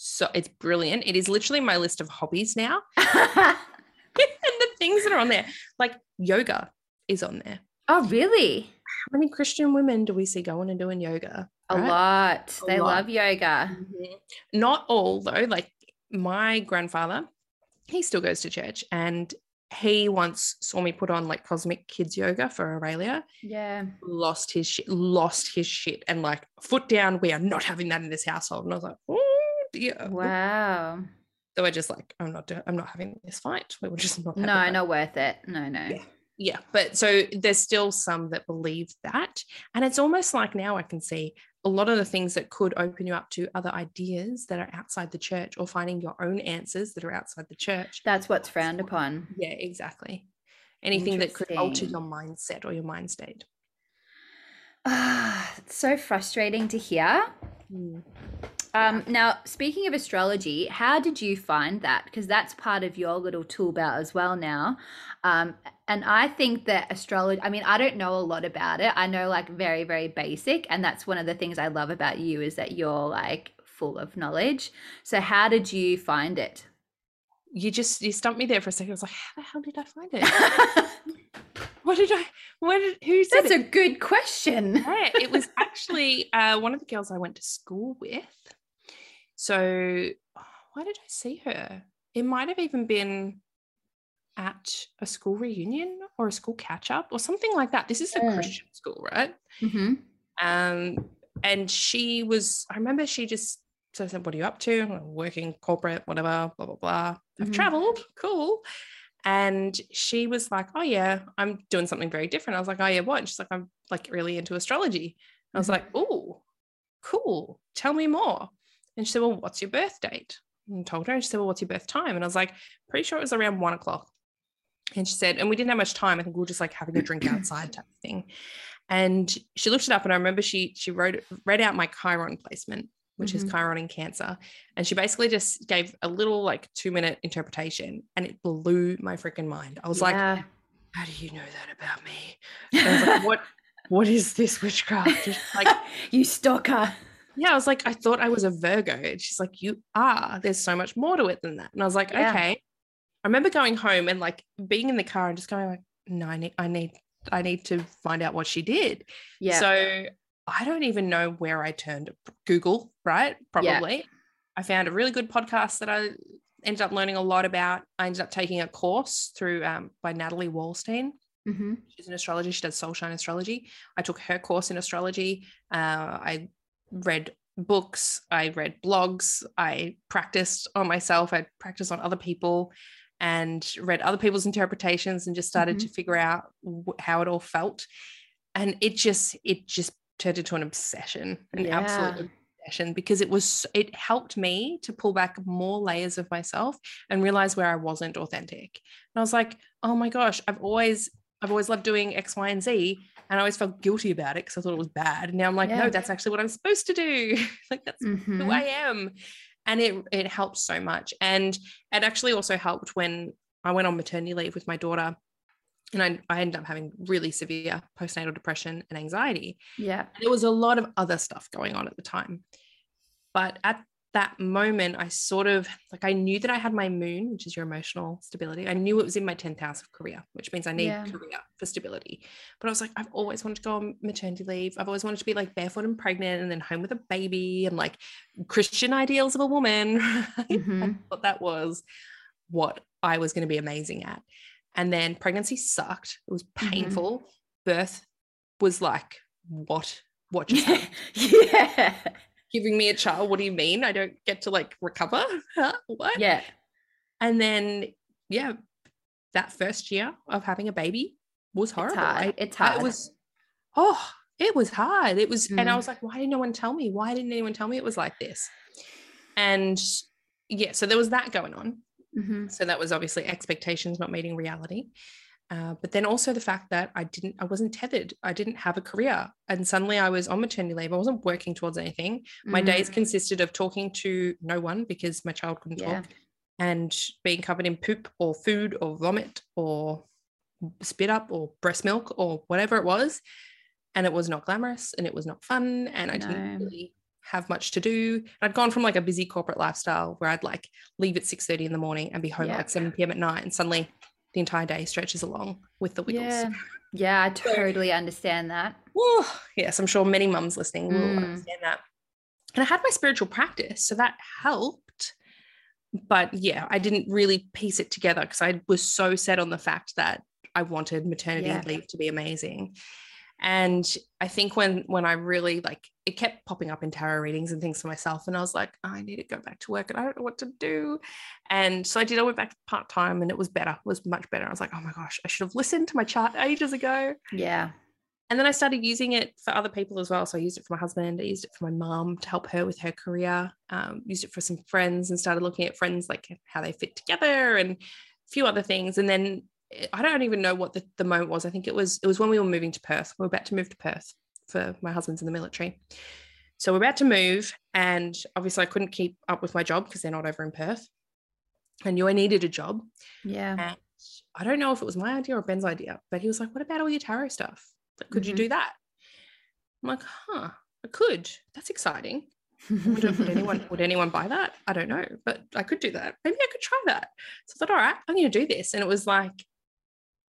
So it's brilliant. It is literally my list of hobbies now. *laughs* *laughs* and the things that are on there, like yoga is on there. oh, really? How many Christian women do we see going and doing yoga? A right? lot. A they lot. love yoga. Mhm. Not all though. Like my grandfather, he still goes to church and he once saw me put on like cosmic kids yoga for Aurelia, Yeah. lost his shit, lost his shit, and like foot down, we are not having that in this household. And I was like, oh dear. Wow. So we're just like, I'm not doing, I'm not having this fight. We were just not. No, that. not worth it. No, no. Yeah. yeah but so there's still some that believe that and it's almost like now i can see a lot of the things that could open you up to other ideas that are outside the church or finding your own answers that are outside the church That's what's frowned upon. yeah exactly anything that could alter your mindset or your mind state Ah, it's so frustrating to hear. Um, now, speaking of astrology, how did you find that? Because that's part of your little tool belt as well now. Um, and I think that astrology, I mean, I don't know a lot about it. I know like very, very basic. And that's one of the things I love about you is that you're like full of knowledge. So, how did you find it? you just you stumped me there for a second i was like how the hell did i find it *laughs* what did i what did who said that's it? a good question. yeah, it was actually uh, one of the girls I went to school with. So, why did I see her? It might have even been at a school reunion or a school catch up or something like that. This is a Mm. Christian school, right? hmm Um, and she was, I remember she just so I said, What are you up to? "I'm Working corporate, whatever, blah, blah, blah. I've Mhm. traveled, cool. And she was like, Oh, yeah, I'm doing something very different. I was like, Oh, yeah, what? And she's like, I'm like really into astrology. I was Mhm. like, Oh, cool. Tell me more. And she said, Well, what's your birth date? And I told her, and she said, Well, what's your birth time? And I was like, Pretty sure it was around one o'clock. And she said, and we didn't have much time. I think we were just like having a drink outside type of thing. And she looked it up, and I remember she she wrote read out my Chiron placement, which is Mhm. Chiron in Cancer, and she basically just gave a little like two minute interpretation, and it blew my freaking mind. I was like, "How do you know that about me?" And I was like, *laughs* "What? What is this witchcraft?" Just like, *laughs* you stalker. yeah, I was like, I thought I was a Virgo, and she's like, "You are." There's so much more to it than that, and I was like, Yeah. "Okay." I remember going home and like being in the car and just going like, "No, I need, I need, I need to find out what she did." Yeah. So I don't even know where I turned. Google, right? Probably. I found a really good podcast that I ended up learning a lot about. I ended up taking a course through um, by Natalie Wallstein. hmm She's an astrologer. She does Soulshine Astrology. I took her course in astrology. Uh, I read books. I read blogs. I practiced on myself. I practiced on other people. And read other people's interpretations and just started Mhm. to figure out how it all felt and it just it just turned into an obsession an Yeah. absolute obsession because it was it helped me to pull back more layers of myself and realize where I wasn't authentic and I was like oh my gosh I've always I've always loved doing X Y and Z and I always felt guilty about it because I thought it was bad and now I'm like Yeah. no that's actually what I'm supposed to do *laughs* like that's who Mhm. I am. And it it helped so much. And it actually also helped when I went on maternity leave with my daughter. And I, I ended up having really severe postnatal depression and anxiety. Yeah. And there was a lot of other stuff going on at the time. But at that moment, I sort of like I knew that I had my moon, which is your emotional stability. I knew it was in my 10th house of career, which means I need Yeah. career for stability. But I was like, I've always wanted to go on maternity leave. I've always wanted to be like barefoot and pregnant and then home with a baby and like Christian ideals of a woman. right? *laughs* I thought that was what I was going to be amazing at. And then pregnancy sucked. It was Mhm. painful. Birth was like, what? What just *laughs* happened? yeah. Giving me a child. What do you mean? I don't get to like recover? *laughs* Huh? what? Yeah. And then, yeah, that first year of having a baby was horrible. It's hard. I- It's hard. It was, oh, it was hard. It was, and I Mm. was like, why didn't no one tell me? Why didn't anyone tell me it was like this? And yeah, so there was that going on. Mhm. So that was obviously expectations not meeting reality. Uh, but then also the fact that I didn't, I wasn't tethered. I didn't have a career. And suddenly I was on maternity leave. I wasn't working towards anything. My days consisted of talking to no one because my child couldn't Yeah. talk and being covered in poop or food or vomit or spit up or breast milk or whatever it was. And it was not glamorous and it was not fun. And I didn't really have much to do. I'd gone from like a busy corporate lifestyle where I'd like leave at 6:30 in the morning and be home Yeah. at like 7 p.m. at night. And suddenly the entire day stretches along with the wiggles. Yeah. Yeah, I totally understand that. Oh, yes, I'm sure many mums listening will Mm. understand that. And I had my spiritual practice, so that helped. But yeah, I didn't really piece it together because I was so set on the fact that I wanted maternity Yeah. leave to be amazing. And I think when when I really like it kept popping up in tarot readings and things for myself, and I was like, I need to go back to work and I don't know what to do. And so I did. I went back part time, and it was better. It was much better. I was like, oh my gosh, I should have listened to my chart ages ago. Yeah. And then I started using it for other people as well. So I used it for my husband, I used it for my mom to help her with her career, um, used it for some friends and started looking at friends like how they fit together and a few other things. And then I don't even know what the, the moment was. I think it was it was when we were moving to Perth. We were about to move to Perth for my husband's in the military. So we're about to move, and obviously I couldn't keep up with my job because they're not over in Perth. I knew I needed a job. Yeah. And I don't know if it was my idea or Ben's idea, but he was like, What about all your tarot stuff? Like, could you Mhm. do that? I'm like, Huh, I could. That's exciting. Would, *laughs* anyone would anyone buy that? I don't know, but I could do that. Maybe I could try that. So I thought, all right, I'm going to do this. And it was like,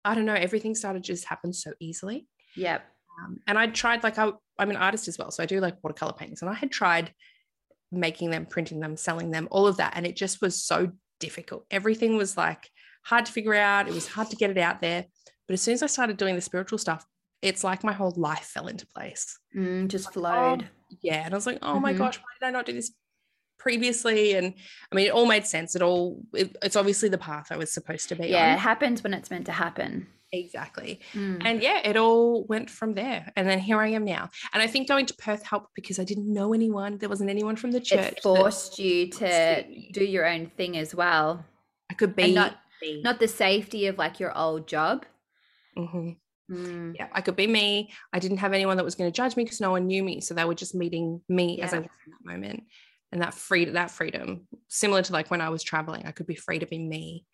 I don't know, everything started just happen so easily. Yep. Um, and I tried like I, I'm an artist as well, so I do like watercolor paintings, and I had tried making them, printing them, selling them, all of that, and it just was so difficult. Everything was like hard to figure out. It was hard to get it out there. But as soon as I started doing the spiritual stuff, it's like my whole life fell into place. Mm, just flowed. Yeah, and I was like, oh my Mhm. gosh, why did I not do this previously? And I mean, it all made sense. It all it, it's obviously the path I was supposed to be yeah, it happens when it's meant to happen. Exactly. Mm. And yeah, it all went from there. And then here I am now. And I think going to Perth helped because I didn't know anyone. There wasn't anyone from the church. it forced you to do your own thing as well. I could be not- me. Not the safety of like your old job. Mhm. Mm. Yeah, I could be me. I didn't have anyone that was going to judge me because no one knew me. So they were just meeting me as I was in that moment. And that free that freedom, similar to like when I was traveling, I could be free to be me.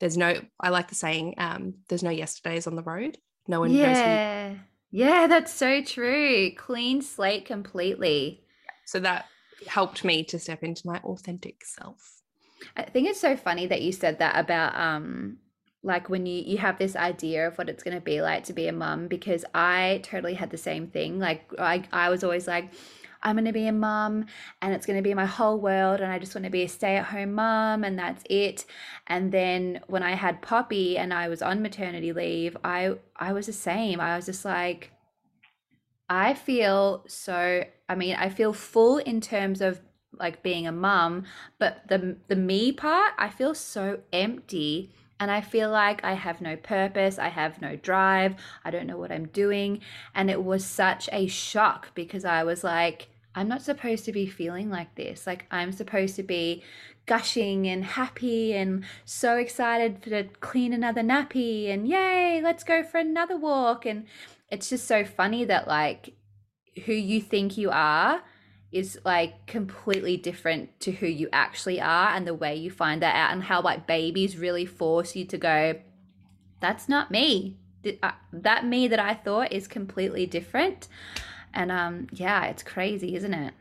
There's no, I like the saying, um, there's no yesterdays on the road. No one Yeah. Yeah, that's so true. Clean slate completely. So that helped me to step into my authentic self. I think it's so funny that you said that about um like when you you have this idea of what it's going to be like to be a mum because I totally had the same thing. Like I I was always like I'm going to be a mum and it's going to be my whole world and I just want to be a stay-at-home mum and that's it. And then when I had Poppy and I was on maternity leave, I I was the same. I was just like I feel so I mean, I feel full in terms of like being a mum, but the the me part, I feel so empty and I feel like I have no purpose, I have no drive, I don't know what I'm doing, and it was such a shock because I was like I'm not supposed to be feeling like this. Like I'm supposed to be gushing and happy and so excited to clean another nappy and yay, let's go for another walk and it's just so funny that like who you think you are is like completely different to who you actually are and the way you find that out and how like babies really force you to go that's not me. Uh, that me that i thought is completely different. And um yeah it's crazy isn't it?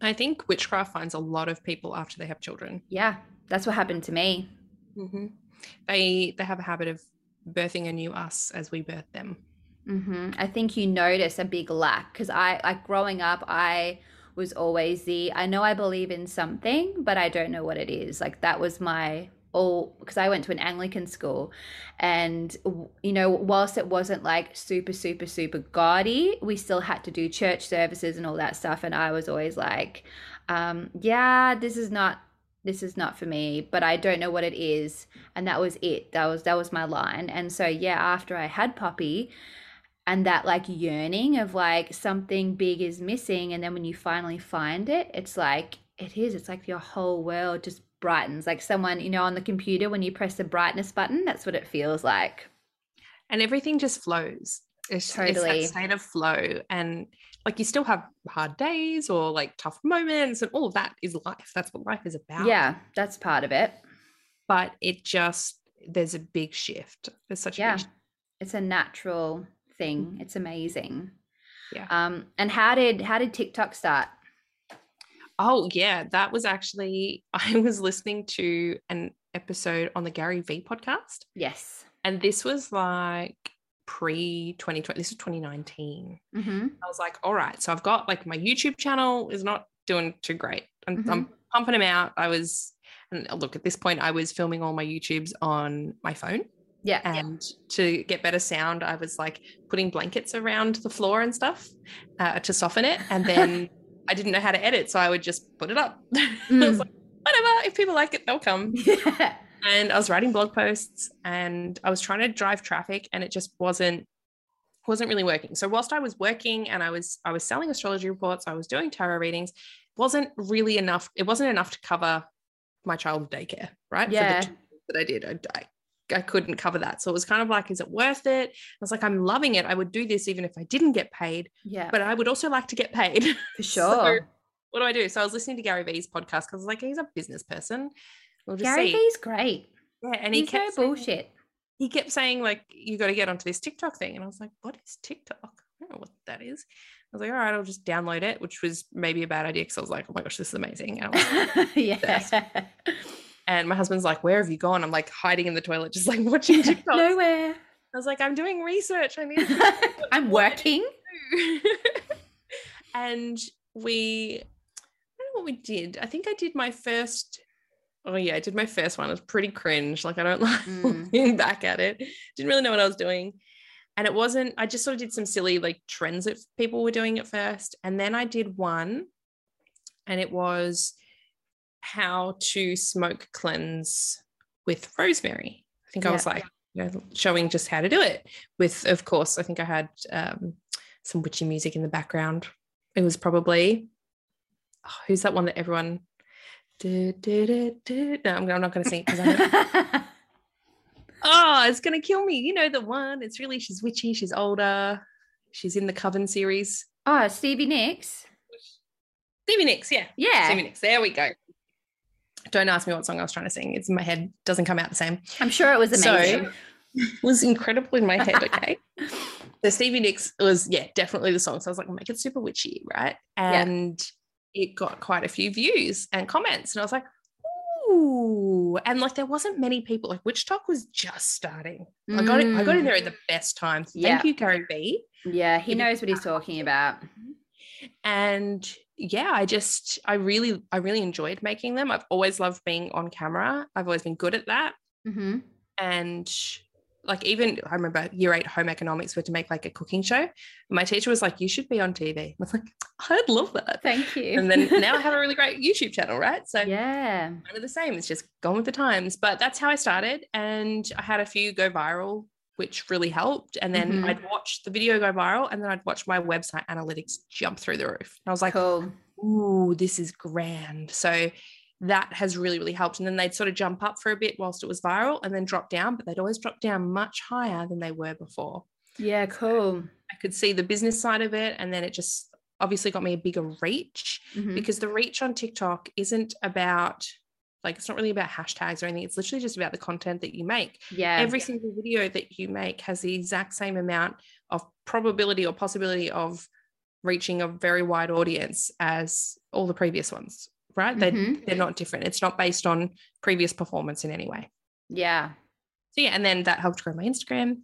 I think witchcraft finds a lot of people after they have children. Yeah that's what happened to me. Mm-hmm. they they have a habit of birthing a new us as we birth them. Mm-hmm. i think you notice a big lack because i like growing up i was always the I know I believe in something, but I don't know what it is. Like that was my all because I went to an Anglican school and you know whilst it wasn't like super super super gaudy we still had to do church services and all that stuff and I was always like um yeah this is not this is not for me but I don't know what it is. And that was it. That was that was my line. And so yeah after I had Poppy and that like yearning of like something big is missing and then when you finally find it it's like it is it's like your whole world just brightens. Like someone you know on the computer when you press the brightness button that's what it feels like. And everything just flows. It's, totally. it's that state of flow. And like you still have hard days or like tough moments and all of that is life. That's what life is about. Yeah that's part of it. But it just there's a big shift. There's such yeah. a it's a natural thing. Mm-hmm. It's amazing. Yeah. Um, and how did how did TikTok start? Oh yeah, that was actually *laughs* I was listening to an episode on the Gary Vee podcast. Yes. And this was like pre 2020 this was 2019 mm-hmm. i was like all right so i've got like my youtube channel is not doing too great i'm, mm-hmm. I'm pumping them out i was and look at this point i was filming all my youtubes on my phone yeah. And to get better sound, I was like putting blankets around the floor and stuff uh, to soften it. And then *laughs* I didn't know how to edit. So I would just put it up. Mm. *laughs* I was like, whatever. If people like it, they'll come. Yeah. *laughs* And I was writing blog posts and I was trying to drive traffic and it just wasn't wasn't really working. So whilst I was working and I was I was selling astrology reports, I was doing tarot readings, wasn't really enough. It wasn't enough to cover my child daycare, right? Yeah. For the that I did. I, I I couldn't cover that. So it was kind of like, is it worth it? I was like, I'm loving it. I would do this even if I didn't get paid. Yeah. But I would also like to get paid. For *laughs* sure. so what do I do? So I was listening to Gary Vee's podcast because I was like, he's a business person. We'll Gary see. Vee's great. Yeah. And he's he kept no bullshit. Saying, he kept saying, like, you got to get onto this TikTok thing. And I was like, what is TikTok? I don't know what that is. I was like, all right, I'll just download it, which was maybe a bad idea because I was like, oh my gosh, this is amazing. *laughs* Yeah. And my husband's like, Where have you gone? I'm like hiding in the toilet, just like *laughs* watching TikTok. Nowhere. I was like, I'm doing research. I need *laughs* I'm working. *laughs* and we I don't know what we did. I think I did my first Oh yeah, I did my first one. It was pretty cringe. Like I don't like mm. looking back at it. Didn't really know what I was doing. And it wasn't, I just sort of did some silly like trends that people were doing at first. And then I did one and it was how to smoke cleanse with rosemary. I think yeah. I was like, you know, showing just how to do it. With, of course, I think I had um, some witchy music in the background. It was probably oh, who's that one that everyone. Do, do, do. No, I'm, I'm not going to sing it *laughs* oh, it's going to kill me. You know the one. It's really she's witchy. She's older. She's in the Coven series. Oh, Stevie Nicks. Stevie Nicks, yeah. Yeah. Stevie Nicks. There we go. Don't ask me what song I was trying to sing. It's in my head. Doesn't come out the same. I'm sure it was amazing. So, *laughs* it was incredible in my head. Okay. so Stevie Nicks was, yeah, definitely the song. So I was like, make it super witchy, right? And yeah. it got quite a few views and comments. And I was like, ooh. And like there wasn't many people, like WitchTok was just starting. Mm. I got it, I got in there at the best time. Thank yeah. you, Gary Vee. Yeah, he knows what he's talking about. And yeah, I just I really I really enjoyed making them. I've always loved being on camera. I've always been good at that. Mm-hmm. And like even I remember year eight home economics were to make like a cooking show. My teacher was like, "You should be on TV." I was like, "I'd love that." Thank you. And then now I have a *laughs* really great YouTube channel, right? So yeah, kind of the same. It's just gone with the times. But that's how I started, and I had a few go viral, which really helped. And then Mhm. I'd watch the video go viral, and then I'd watch my website analytics jump through the roof. And I was like, cool. "Ooh, this is grand." So that has really, really helped. And then they'd sort of jump up for a bit whilst it was viral, and then drop down, but they'd always drop down much higher than they were before. Yeah, cool. I could see the business side of it, and then it just obviously got me a bigger reach Mhm. because the reach on TikTok isn't about like it's not really about hashtags or anything. It's literally just about the content that you make. Yeah, Every single video that you make has the exact same amount of probability or possibility of reaching a very wide audience as all the previous ones, right? They Mhm. they're not different. It's not based on previous performance in any way. yeah. So yeah, and then that helped grow my Instagram,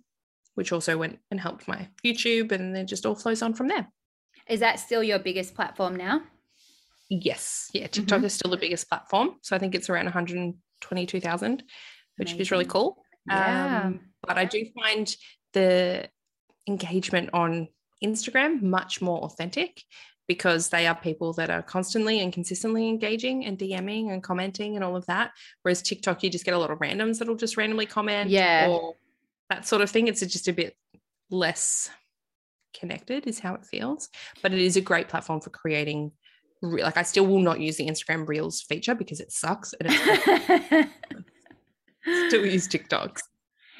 which also went and helped my YouTube, and then just all flows on from there. Is that still your biggest platform now? Yes. Yeah. TikTok is still the biggest platform. So I think it's around 122,000, which is really cool. Yeah. Um, but I do find the engagement on Instagram much more authentic because they are people that are constantly and consistently engaging and DMing and commenting and all of that. Whereas TikTok, you just get a lot of randoms that'll just randomly comment Yeah. or that sort of thing. It's just a bit less connected, is how it feels. But it is a great platform for creating. Re- Like I still will not use the Instagram Reels feature because it sucks, and it's *laughs* still use TikToks.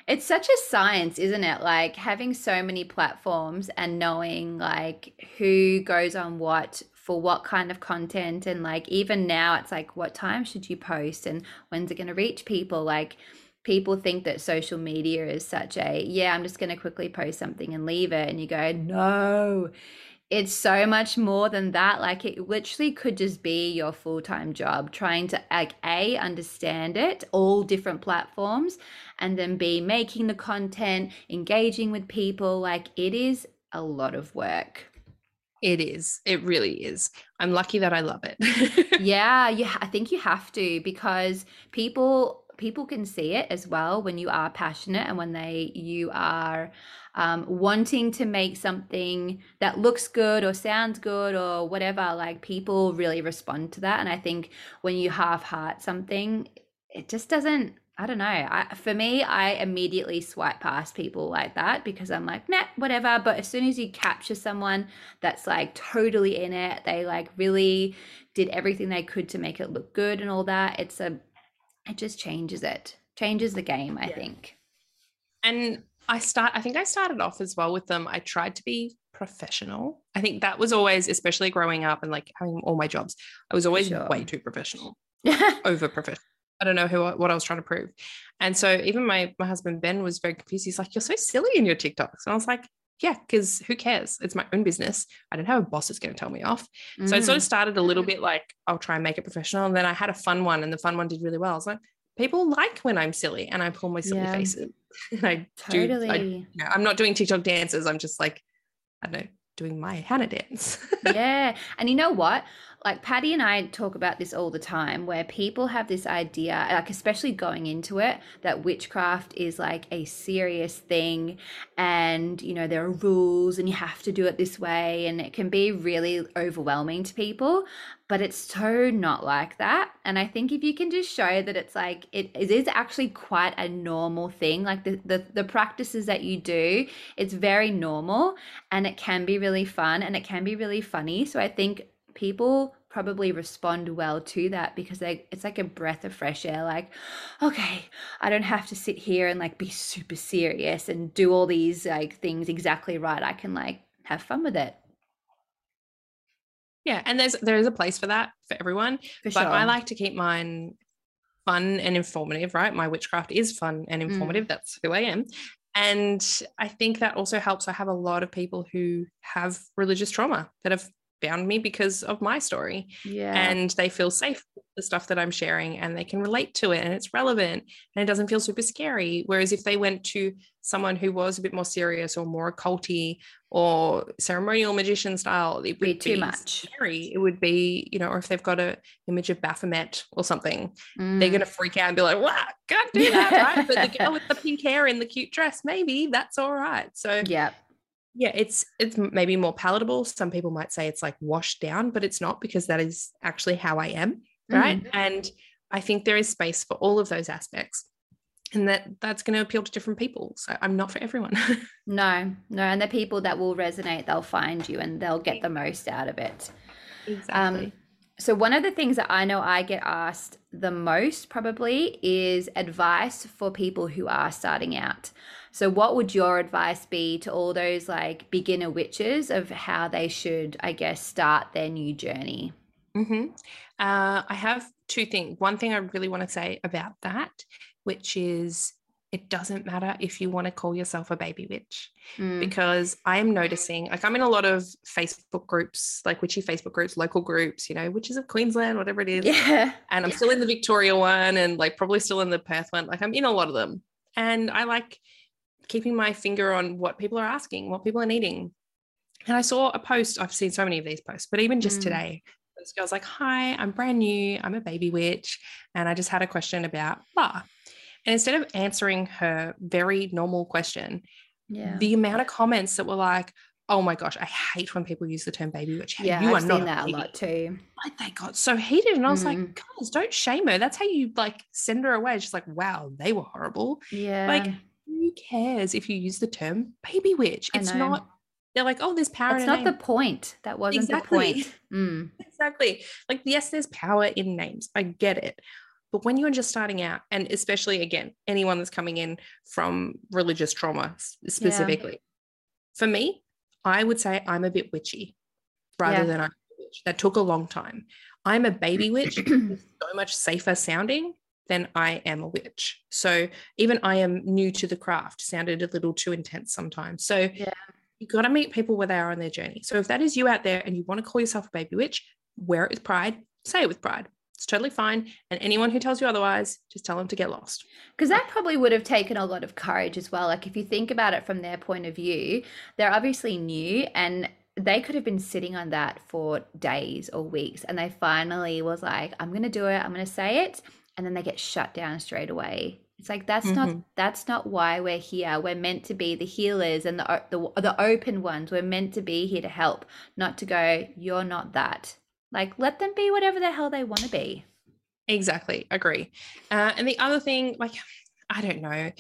It's such a science, isn't it? Like having so many platforms and knowing like who goes on what for what kind of content and like even now it's like what time should you post and when's it going to reach people? Like people think that social media is such a yeah, I'm just going to quickly post something and leave it and you go, "No." It's so much more than that. Like it literally could just be your full-time job trying to like a understand it all different platforms and then B, making the content, engaging with people. Like it is a lot of work. It is. It really is. I'm lucky that I love it. *laughs* yeah, you ha- I think you have to because people people can see it as well when you are passionate and when they you are um, wanting to make something that looks good or sounds good or whatever like people really respond to that. And i think when you half heart something it just doesn't i don't know. I, for me i immediately swipe past people like that because i'm like nah whatever. But as soon as you capture someone that's like totally in it they like really did everything they could to make it look good and all that it's a it just changes it changes the game i Yeah. think and I start I think I started off as well with them. I tried to be professional. I think that was always, especially growing up and like having all my jobs, I was always Sure. way too professional, *laughs* over professional. I don't know who what I was trying to prove. And so even my my husband Ben was very confused. He's like, You're so silly in your TikToks. And I was like, Yeah, because who cares? It's my own business. I don't have a boss that's going to tell me off. So it sort Mm. of started a little bit like I'll try and make it professional. And then I had a fun one, and the fun one did really well. I was like, people like when I'm silly and I pull my silly Yeah. faces. *laughs* and I do. I, you know, I'm not doing TikTok dances. I'm just like, I don't know, doing my Hana dance. *laughs* yeah. And you know what? Like Patty and I talk about this all the time where people have this idea, like especially going into it, that witchcraft is like a serious thing and, you know, there are rules and you have to do it this way. And it can be really overwhelming to people, but it's so not like that. And I think if you can just show that it's like, it, it is actually quite a normal thing, like the, the, the practices that you do, it's very normal and it can be really fun and it can be really funny. So I think people probably respond well to that because they it's like a breath of fresh air like okay i don't have to sit here and like be super serious and do all these like things exactly right i can like have fun with it yeah, and there's there is a place for that for everyone. for but sure I like to keep mine fun and informative, right? My witchcraft is fun and Mm. informative. That's who I am. And I think that also helps. I have a lot of people who have religious trauma that have found me because of my story Yeah. and they feel safe with the stuff that I'm sharing and they can relate to it and it's relevant and it doesn't feel super scary. Whereas if they went to someone who was a bit more serious or more occulty or ceremonial magician style, it would Be too much. Scary. It would be, you know, or if they've got a image of Baphomet or something, they're Mm. gonna freak out and be like, "What? Can't do that, right?" But the girl with the *laughs* pink hair and the cute dress, maybe that's all right. So yeah. Yeah it's it's maybe more palatable some people might say it's like washed down but it's not because that is actually how i am right and i think there is space for all of those aspects and that that's going to appeal to different people so i'm not for everyone *laughs* No, no. And the people that will resonate, they'll find you and they'll get the most out of it. exactly Um, so one of the things that I know I get asked the most probably is advice for people who are starting out. So what would your advice be to all those like beginner witches of how they should, I guess, start their new journey? hmm uh, i have two things one thing i really want to say about that which is it doesn't matter if you want to call yourself a baby witch Mm, because I am noticing, like, I'm in a lot of Facebook groups, like witchy Facebook groups, local groups, you know, witches of Queensland, whatever it is. yeah. And I'm still in the Victoria one and like probably still in the Perth one. Like, I'm in a lot of them. And I like keeping my finger on what people are asking, what people are needing. And I saw a post, I've seen so many of these posts, but even just Mm. today, this girl's like, Hi, I'm brand new. I'm a baby witch. And I just had a question about blah. And instead of answering her very normal question, Yeah. the amount of comments that were like, oh my gosh, I hate when people use the term baby witch. yeah, you I've are not seen that a baby." lot too. Like they got so heated. And I was Mm. like, guys, don't shame her. That's how you like send her away. She's like, wow, they were horrible. Yeah. Like, who cares if you use the term baby witch? It's not, they're like, oh, there's power a not the point. That wasn't Exactly. the point. *laughs* Mm, exactly. Like, yes, there's power in names. I get it. But when you're just starting out, and especially again, anyone that's coming in from religious trauma specifically, for me, I would say I'm a bit witchy rather Yeah. than I'm a witch. That took a long time. I'm a baby witch, *clears throat* so much safer sounding than I am a witch. So even I am new to the craft, sounded a little too intense sometimes. So Yeah. you got to meet people where they are on their journey. So if that is you out there and you want to call yourself a baby witch, wear it with pride, say it with pride. It's totally fine. And anyone who tells you otherwise, just tell them to get lost. Because that probably would have taken a lot of courage as well. Like, if you think about it from their point of view, they're obviously new and they could have been sitting on that for days or weeks. And they finally was like, I'm going to do it. I'm going to say it. And then they get shut down straight away. It's like that's not Mhm. that's not why we're here. We're meant to be the healers and the the the open ones. We're meant to be here to help, not to go. You're not that. Like let them be whatever the hell they want to be. Exactly. Agree. Uh, and the other thing, like, I don't know.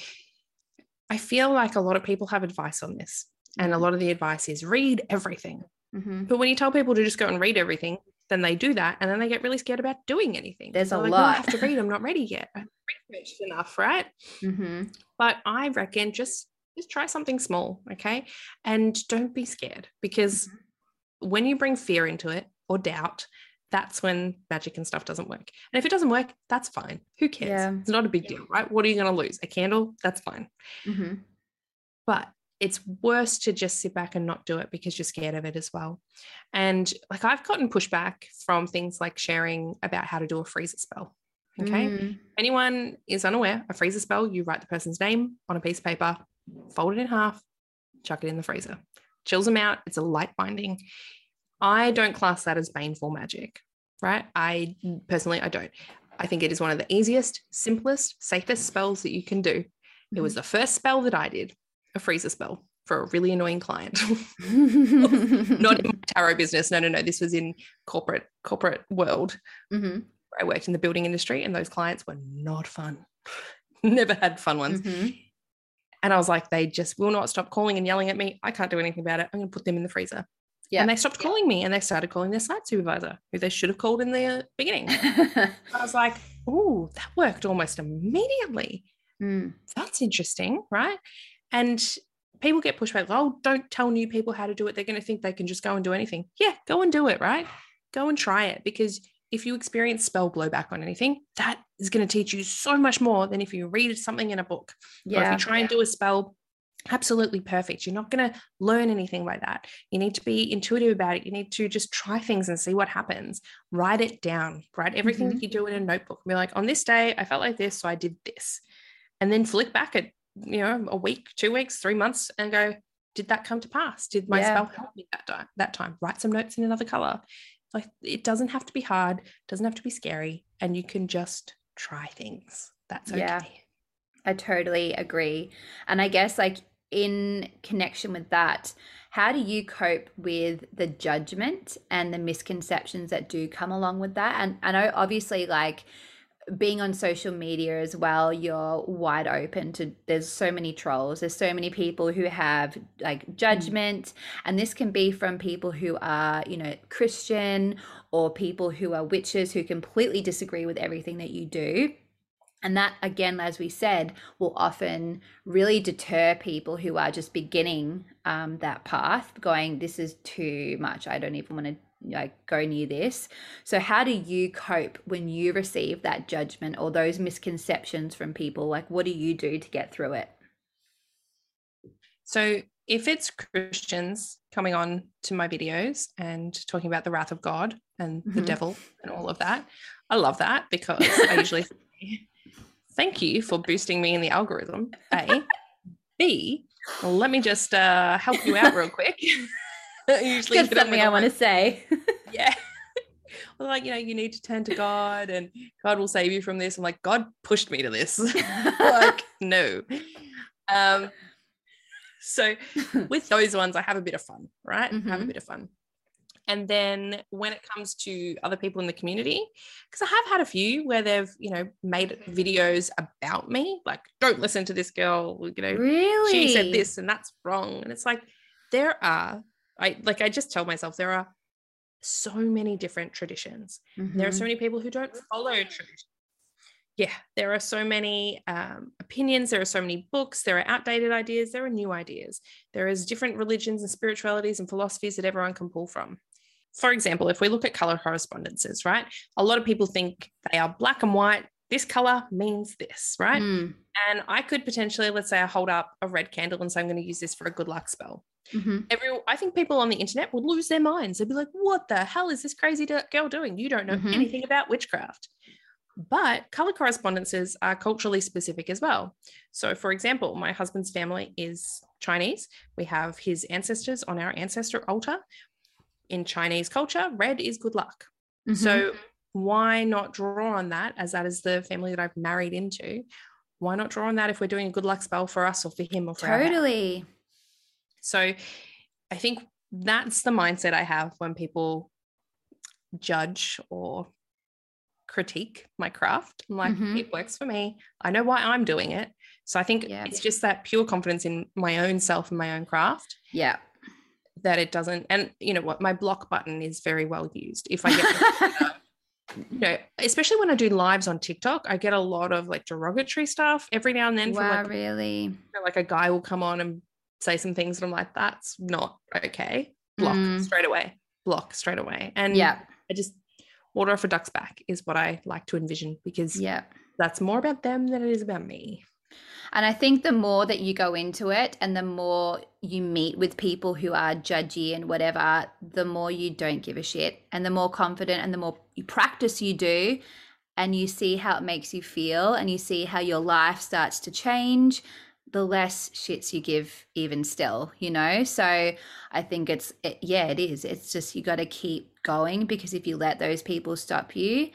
I feel like a lot of people have advice on this. And a Mhm. lot of the advice is read everything. hmm But when you tell people to just go and read everything, then they do that. And then they get really scared about doing anything. There's a like, "No, I lot." have to read. I'm not ready yet. I *laughs* haven't researched enough, right? hmm But I reckon just just try something small, okay? And don't be scared because Mm-hmm. when you bring fear into it or doubt, that's when magic and stuff doesn't work. And if it doesn't work, that's fine. Who cares? Yeah. It's not a big deal, right? What are you going to lose? A candle? That's fine. hmm But it's worse to just sit back and not do it because you're scared of it as well. And like I've gotten pushback from things like sharing about how to do a freezer spell. Okay. Mm. anyone is unaware, a freezer spell, you write the person's name on a piece of paper, fold it in half, chuck it in the freezer. Chills them out. It's a light binding. I don't class that as baneful magic, right? I personally, I don't. I think it is one of the easiest, simplest, safest spells that you can do. It was the first spell that I did, a freezer spell for a really annoying client. *laughs* *laughs* Not in my tarot business. No, no, no. This was in corporate corporate world. hmm I worked in the building industry and those clients were not fun. *laughs* Never had fun ones. hmm And I was like, they just will not stop calling and yelling at me. I can't do anything about it. I'm going to put them in the freezer. Yeah. And they stopped calling me and they started calling their site supervisor, who they should have called in the beginning. I was like, oh, that worked almost immediately. Mm. That's interesting, right? And people get pushed back, oh, don't tell new people how to do it. They're going to think they can just go and do anything. Yeah, go and do it, right? Go and try it because if you experience spell blowback on anything, that is going to teach you so much more than if you read something in a book. Or if you try and do a spell absolutely perfect. You're not going to learn anything by that. You need to be intuitive about it. You need to just try things and see what happens. Write it down. Write everything Mhm. that you do in a notebook. Be like, on this day, I felt like this, so I did this. And then flick back at, you know, a week, two weeks, three months and go, did that come to pass? Did my Yeah. spell help me that time? That time? Write some notes in another color. Like it doesn't have to be hard, doesn't have to be scary, and you can just try things. That's okay. Yeah. I totally agree. And I guess, like, in connection with that, how do you cope with the judgment and the misconceptions that do come along with that? And I know, obviously, like, being on social media as well, you're wide open to there's so many trolls, there's so many people who have like judgment, and this can be from people who are, you know, Christian or people who are witches who completely disagree with everything that you do. And that, again, as we said, will often really deter people who are just beginning um, that path, going, This is too much. I don't even want to like go near this. So, how do you cope when you receive that judgment or those misconceptions from people? Like, what do you do to get through it? So if it's Christians coming on to my videos and talking about the wrath of God and the Mhm. devil and all of that, I love that because I usually *laughs* say, thank you for boosting me in the algorithm. A. B. Let me just uh, help you out real quick. *laughs* *laughs* Usually something I want to say. *laughs* yeah. *laughs* Well, like, you know, you need to turn to God and God will save you from this. I'm like, God pushed me to this. like, no. Um, so with those ones, I have a bit of fun, right? I have a Mhm. bit of fun. And then when it comes to other people in the community, because I have had a few where they've, you know, made videos about me, like, don't listen to this girl, you know, really? she said this and that's wrong. And it's like, there are, I like, I just tell myself there are so many different traditions. There are so Mhm. many people who don't follow traditions. Yeah, there are so many um, opinions. There are so many books. There are outdated ideas. There are new ideas. There is different religions and spiritualities and philosophies that everyone can pull from. For example, if we look at color correspondences, right? A lot of people think they are black and white. This color means this, right? Mm. And I could potentially, let's say, I hold up a red candle and say I'm going to use this for a good luck spell Mhm. every I think people on the internet would lose their minds. They'd be like, "What the hell is this crazy girl doing? You don't know Mhm. anything about witchcraft." But color correspondences are culturally specific as well. So, for example, my husband's family is Chinese. We have his ancestors on our ancestor altar. In Chinese culture, red is good luck. Mhm. So, why not draw on that as that is the family that I've married into? Why not draw on that if we're doing a good luck spell for us or for him or for our totally. So I think that's the mindset I have when people judge or critique my craft. I'm like, Mhm. it works for me. I know why I'm doing it. So I think Yeah. it's just that pure confidence in my own self and my own craft Yeah. that it doesn't. And you know what? My block button is very well used. If I get, *laughs* you know, especially when I do lives on TikTok, I get a lot of like derogatory stuff every now and then from wow, like really? you know, like a guy will come on and say some things and I'm like, that's not okay. Block Mm. straight away. Block straight away. And Yeah. I just water off a duck's back is what I like to envision because Yeah. that's more about them than it is about me. And I think the more that you go into it and the more you meet with people who are judgy and whatever, the more you don't give a shit and the more confident and the more you practice you do and you see how it makes you feel and you see how your life starts to change, the less shits you give even still, you know? So I think it's, it, yeah, it is. It's just you got to keep going because if you let those people stop you,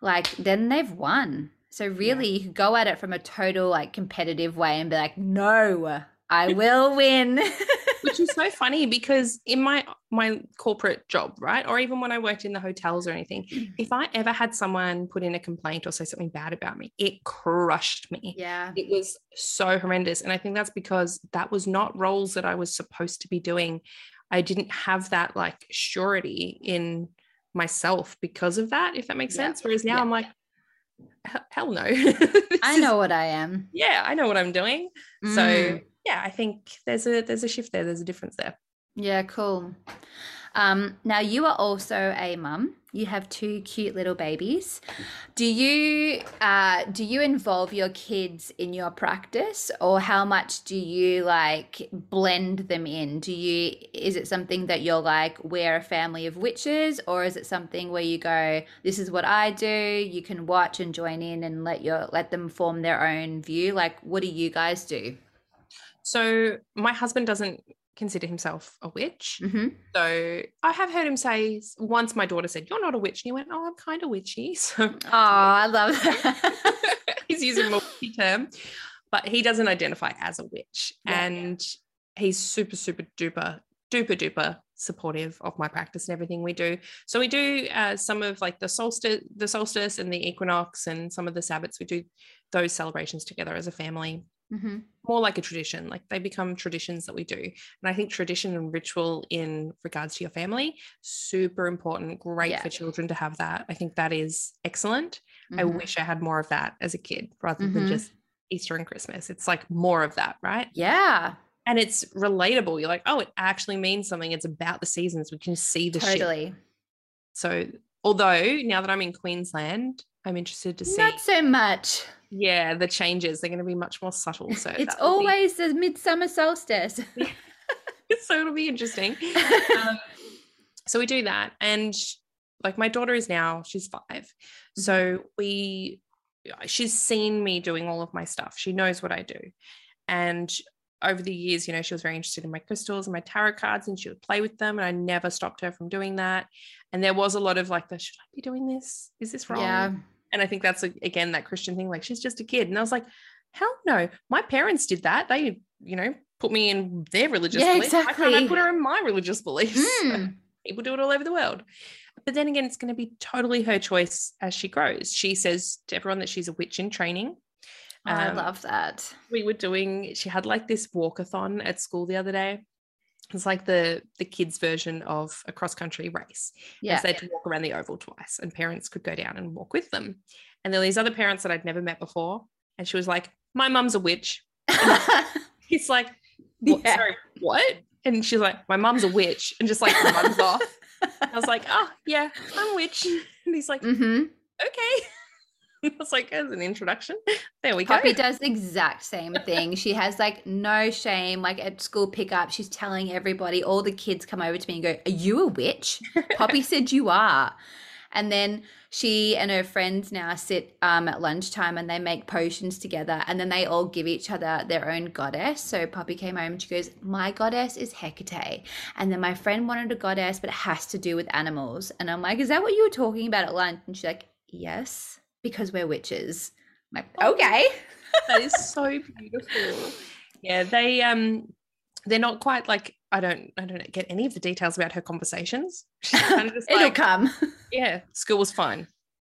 like then they've won. So really you could go at it from a total like competitive way and be like, no, I will win. *laughs* Which is so funny because in my my corporate job, right? Or even when I worked in the hotels or anything, *clears throat* if I ever had someone put in a complaint or say something bad about me, it crushed me. yeah. it was so horrendous and i think that's because that was not roles that i was supposed to be doing i didn't have that like surety in myself because of that if that makes Yeah. sense whereas now Yeah. i'm like hell no *laughs* I know what I am. yeah i know what i'm doing so Mm. Yeah i think there's a there's a shift there there's a difference there Yeah, cool. Um, now you are also a mum. You have two cute little babies. Do you uh, do you involve your kids in your practice, or how much do you like blend them in? Do you is it something that you're like we're a family of witches, or is it something where you go, this is what I do, you can watch and join in and let your let them form their own view? Like, what do you guys do? So my husband doesn't consider himself a witch. Mm-hmm. So I have heard him say once my daughter said, You're not a witch. And he went, Oh, I'm kind of witchy. *laughs* So Oh, I love *laughs* that. he's using a more witchy term, but he doesn't identify as a witch. Yeah. and he's super, super duper, duper, duper supportive of my practice and everything we do. So we do uh, some of like the solstice, the solstice and the equinox and some of the Sabbats. We do those celebrations together as a family mm-hmm. more like a tradition like they become traditions that we do and i think tradition and ritual in regards to your family super important great Yeah. for children to have that i think that is excellent i Mhm. wish i had more of that as a kid rather Mhm. than just easter and christmas it's like more of that right Yeah, and it's relatable you're like oh it actually means something it's about the seasons we can see the shit totally. so although now that i'm in queensland i'm interested to see Not so much. Yeah the changes they're going to be much more subtle so It's will be- always the midsummer solstice. *laughs* *laughs* so it'll be interesting. *laughs* Um, so we do that, and like my daughter is now she's 5 so we she's seen me doing all of my stuff. She knows what I do, and over the years, you know, she was very interested in my crystals and my tarot cards, and she would play with them, and I never stopped her from doing that. And there was a lot of like, the should I be doing this? Is this wrong? yeah. And I think that's again that Christian thing, like she's just a kid. And I was like, hell no, my parents did that. They, you know, put me in their religious Yeah, beliefs. Why can't I put her in my religious beliefs? *laughs* Mm. People do it all over the world. But then again, it's going to be totally her choice as she grows. She says to everyone that she's a witch in training. Oh, I Um, love that. We were doing, she had like this walkathon at school the other day. It's like the the kids version of a cross country race. Yeah. So they had to walk around the oval twice, and parents could go down and walk with them. And there were these other parents that I'd never met before. And she was like, My mum's a witch. *laughs* He's like, "What- Yeah. Sorry, what? And she's like, My mum's a witch. And just like runs off. I was like, Oh, yeah, I'm a witch. *laughs* And he's like, mm-hmm. Okay. *laughs* I was like, As an introduction, there we go. Poppy does the exact same thing. She has like no shame. Like at school pickup, she's telling everybody, all the kids come over to me and go, Are you a witch? Poppy *laughs* said you are. And then she and her friends now sit um, at lunchtime and they make potions together and then they all give each other their own goddess. So Poppy came home and she goes, My goddess is Hecate. And then my friend wanted a goddess, but it has to do with animals. And I'm like, Is that what you were talking about at lunch? And she's like, Yes, because we're witches. I'm like, Oh. okay. that is *laughs* so beautiful. Yeah, they um they're not quite like I don't I don't get any of the details about her conversations. She's kind of *laughs* just It'll like, come. yeah, school was fine.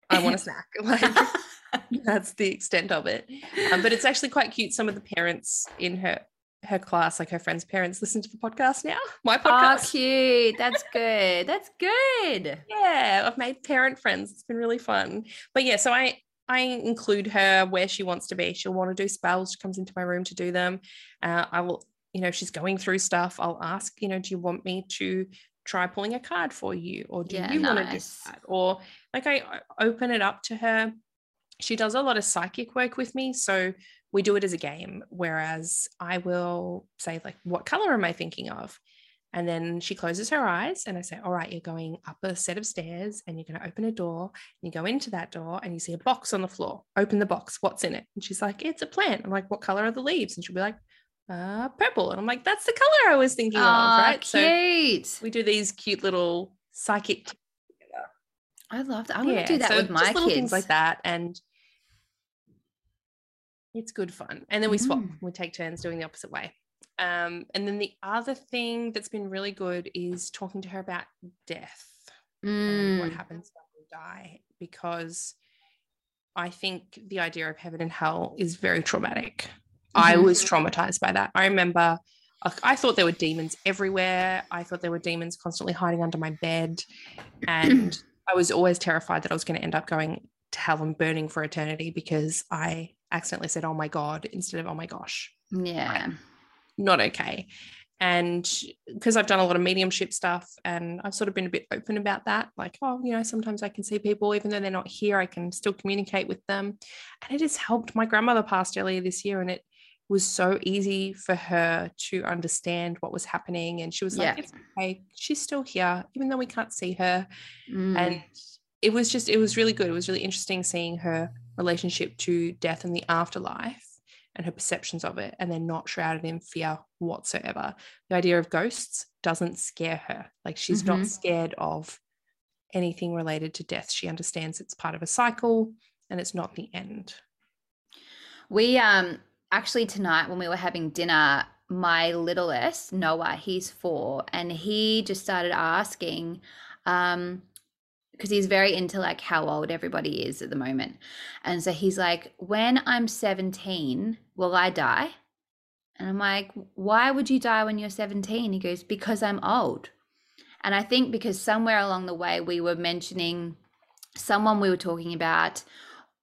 I want a snack. *laughs* Like that's the extent of it. Um, but it's actually quite cute. Some of the parents in her her class, like her friends' parents, listen to the podcast now. *laughs* My podcast. Oh, cute. That's *laughs* good. That's good. yeah, I've made parent friends. It's been really fun. But yeah, so I I include her where she wants to be. She'll want to do spells. She comes into my room to do them. Uh, I will, you know, she's going through stuff, I'll ask, you know, do you want me to try pulling a card for you, or do Yeah, you want to do that? Or like I open it up to her. She does a lot of psychic work with me, so we do it as a game. Whereas I will say like, what color am I thinking of? And then she closes her eyes, and I say, All right, you're going up a set of stairs and you're going to open a door. And you go into that door and you see a box on the floor. Open the box. What's in it? And she's like, It's a plant. I'm like, What color are the leaves? And she'll be like, uh, Purple. And I'm like, That's the color I was thinking of. Oh, Right. So we do these cute little psychic. I love that. I want yeah, to do that so with my just little kids. things like that. And it's good fun. And then we swap, Mm. we take turns doing the opposite way. Um, and then the other thing that's been really good is talking to her about death and what Mm, happens when we die because I think the idea of heaven and hell is very traumatic. I Mhm. was traumatized by that. I remember I thought there were demons everywhere. I thought there were demons constantly hiding under my bed. And *clears throat* I was always terrified that I was going to end up going to hell and burning for eternity because I accidentally said, oh my God, instead of oh my gosh yeah. not okay. and because I've done a lot of mediumship stuff and I've sort of been a bit open about that, like, oh, you know, sometimes I can see people, even though they're not here, I can still communicate with them. And it has helped. My grandmother passed earlier this year and it was so easy for her to understand what was happening. And she was like, Yeah. it's okay, she's still here, even though we can't see her. Mm. And it was just, it was really good. It was really interesting seeing her relationship to death and the afterlife and her perceptions of it, and they're not shrouded in fear whatsoever. The idea of ghosts doesn't scare her. Like she's Mhm. not scared of anything related to death. She understands it's part of a cycle and it's not the end. We um actually tonight when we were having dinner, my littlest Noah, he's four, and he just started asking, um, because he's very into like how old everybody is at the moment, and so he's like, "When I'm 17, will I die?" And I'm like, "Why would you die when you're 17?" He goes, "Because I'm old." And I think because somewhere along the way we were mentioning someone we were talking about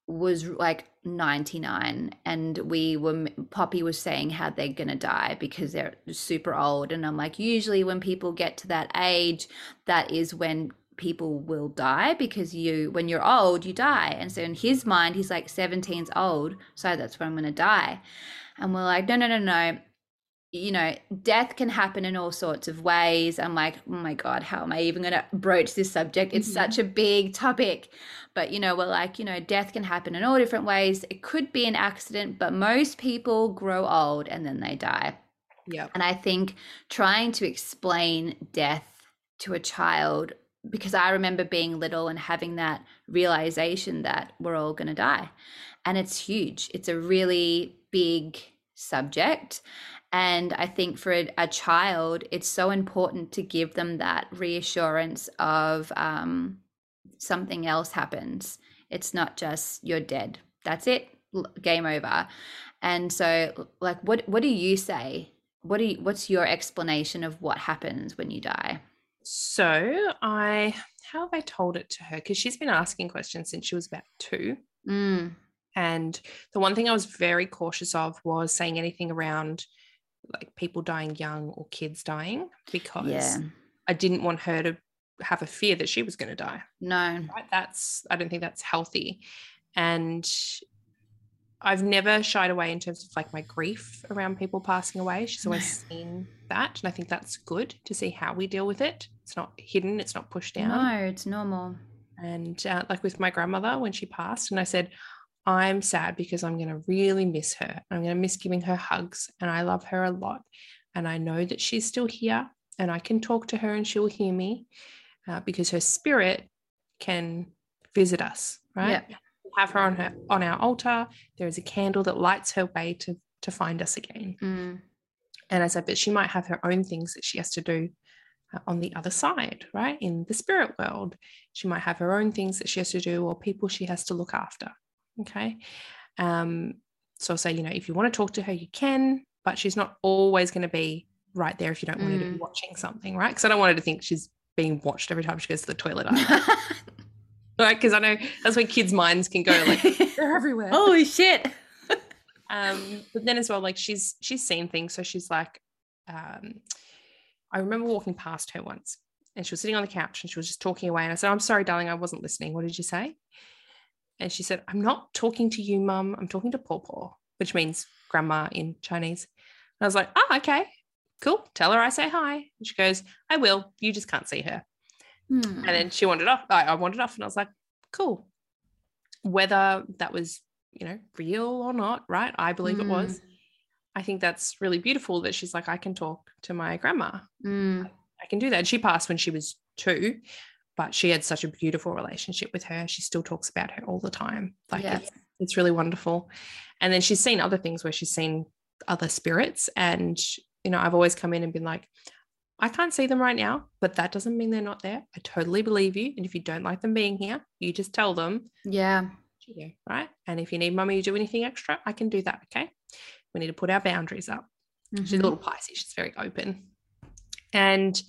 was like 99 and we were poppy was saying how they're going to die because they're super old and i'm like usually when people get to that age that is when people will die because you when you're old you die and so in his mind he's like 17's old so that's when i'm going to die and we're like no no no no you know, death can happen in all sorts of ways. I'm like, oh my God, how am I even going to broach this subject? It's Mhm. such a big topic. But, you know, we're like, you know, death can happen in all different ways. It could be an accident, but most people grow old and then they die. Yeah. And I think trying to explain death to a child, because I remember being little and having that realization that we're all going to die. And it's huge, it's a really big subject. And I think for a, a child, it's so important to give them that reassurance of um, something else happens. It's not just you're dead. That's it. Game over. And so, like, what what do you say? What do you, what's your explanation of what happens when you die? So I, how have I told it to her? Because she's been asking questions since she was about two. Mm, And the one thing I was very cautious of was saying anything around like people dying young or kids dying because yeah. I didn't want her to have a fear that she was going to die. No. Right? That's, I don't think that's healthy. And I've never shied away in terms of like my grief around people passing away. She's always seen that. And I think that's good to see how we deal with it. It's not hidden, it's not pushed down. No, it's normal. And uh, like with my grandmother when she passed, and I said, I'm sad because I'm going to really miss her. I'm going to miss giving her hugs, and I love her a lot. And I know that she's still here, and I can talk to her and she'll hear me uh, because her spirit can visit us, right? Yeah. Have her on her on our altar. There is a candle that lights her way to to find us again. Mm, And I said, but she might have her own things that she has to do on the other side, right? In the spirit world, she might have her own things that she has to do or people she has to look after. Okay. Um, so I'll say, you know, if you want to talk to her, you can, but she's not always going to be right there if you don't want her to be Mm. watching something, right? Because I don't want her to think she's being watched every time she goes to the toilet. *laughs* *laughs* right? Because I know that's where kids' minds can go, like, *laughs* they're everywhere. Holy shit. um but then as well like she's she's seen things so she's like um i remember walking past her once and she was sitting on the couch and she was just talking away and i said i'm sorry darling i wasn't listening what did you say and she said i'm not talking to you mum i'm talking to paw paw which means grandma in chinese and i was like oh okay cool tell her i say hi and she goes i will you just can't see her Hmm. and then she wandered off. I, I wandered off and I was like, cool. Whether that was, you know, real or not, right? I believe it was. I think that's really beautiful that she's like, I can talk to my grandma. Mm, I can do that. And she passed when she was two, but she had such a beautiful relationship with her. She still talks about her all the time. Like Yeah. it's, it's really wonderful. And then she's seen other things where she's seen other spirits. And, you know, I've always come in and been like, I can't see them right now, but that doesn't mean they're not there. I totally believe you. And if you don't like them being here, you just tell them, yeah. "Yeah, right? And if you need mummy to do anything extra, I can do that. Okay. We need to put our boundaries up. She's a Mhm. little Pisces. She's very open. And,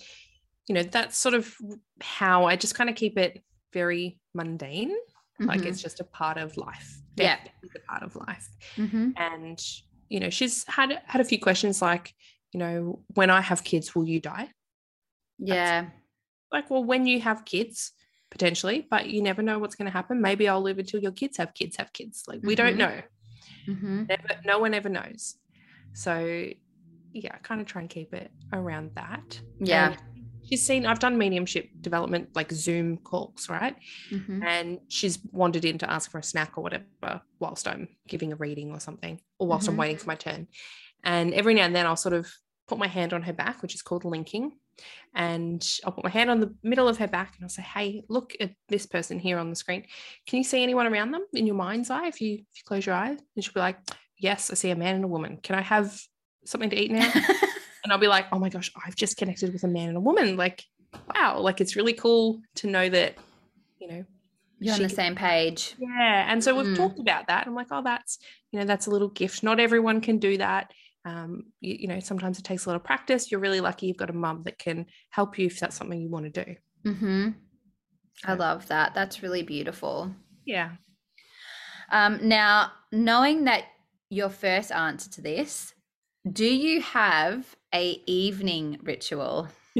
you know, that's sort of how I just kind of keep it very mundane. Like Mhm. it's just a part of life. Yeah. It's a part of life. Mhm. And, you know, she's had had a few questions like, you know, when I have kids, will you die? Yeah. Like, well, when you have kids, potentially, but you never know what's going to happen. Maybe I'll live until your kids have kids have kids. Like, we don't Mhm. know. Mm-hmm. Never, no one ever knows. So, yeah, I kind of try and keep it around that. Yeah. And she's seen, I've done mediumship development, like Zoom calls, right? Mm-hmm. And she's wandered in to ask for a snack or whatever whilst I'm giving a reading or something, or whilst I'm Mhm. waiting for my turn. And every now and then I'll sort of put my hand on her back, which is called linking. And I'll put my hand on the middle of her back and I'll say, Hey, look at this person here on the screen. Can you see anyone around them in your mind's eye if you if you close your eyes? And she'll be like, Yes, I see a man and a woman. Can I have something to eat now? *laughs* and I'll be like, oh my gosh, I've just connected with a man and a woman. Like, wow, like it's really cool to know that, you know, You're on the same page. yeah. And so we've Mm. talked about that. I'm like, oh, that's, you know, that's a little gift. Not everyone can do that. Um, you, you know, sometimes it takes a lot of practice. You're really lucky you've got a mum that can help you if that's something you want to do. Mm-hmm. I love that. That's really beautiful. Yeah. Um, now, knowing that your first answer to this, do you have a evening ritual? *laughs*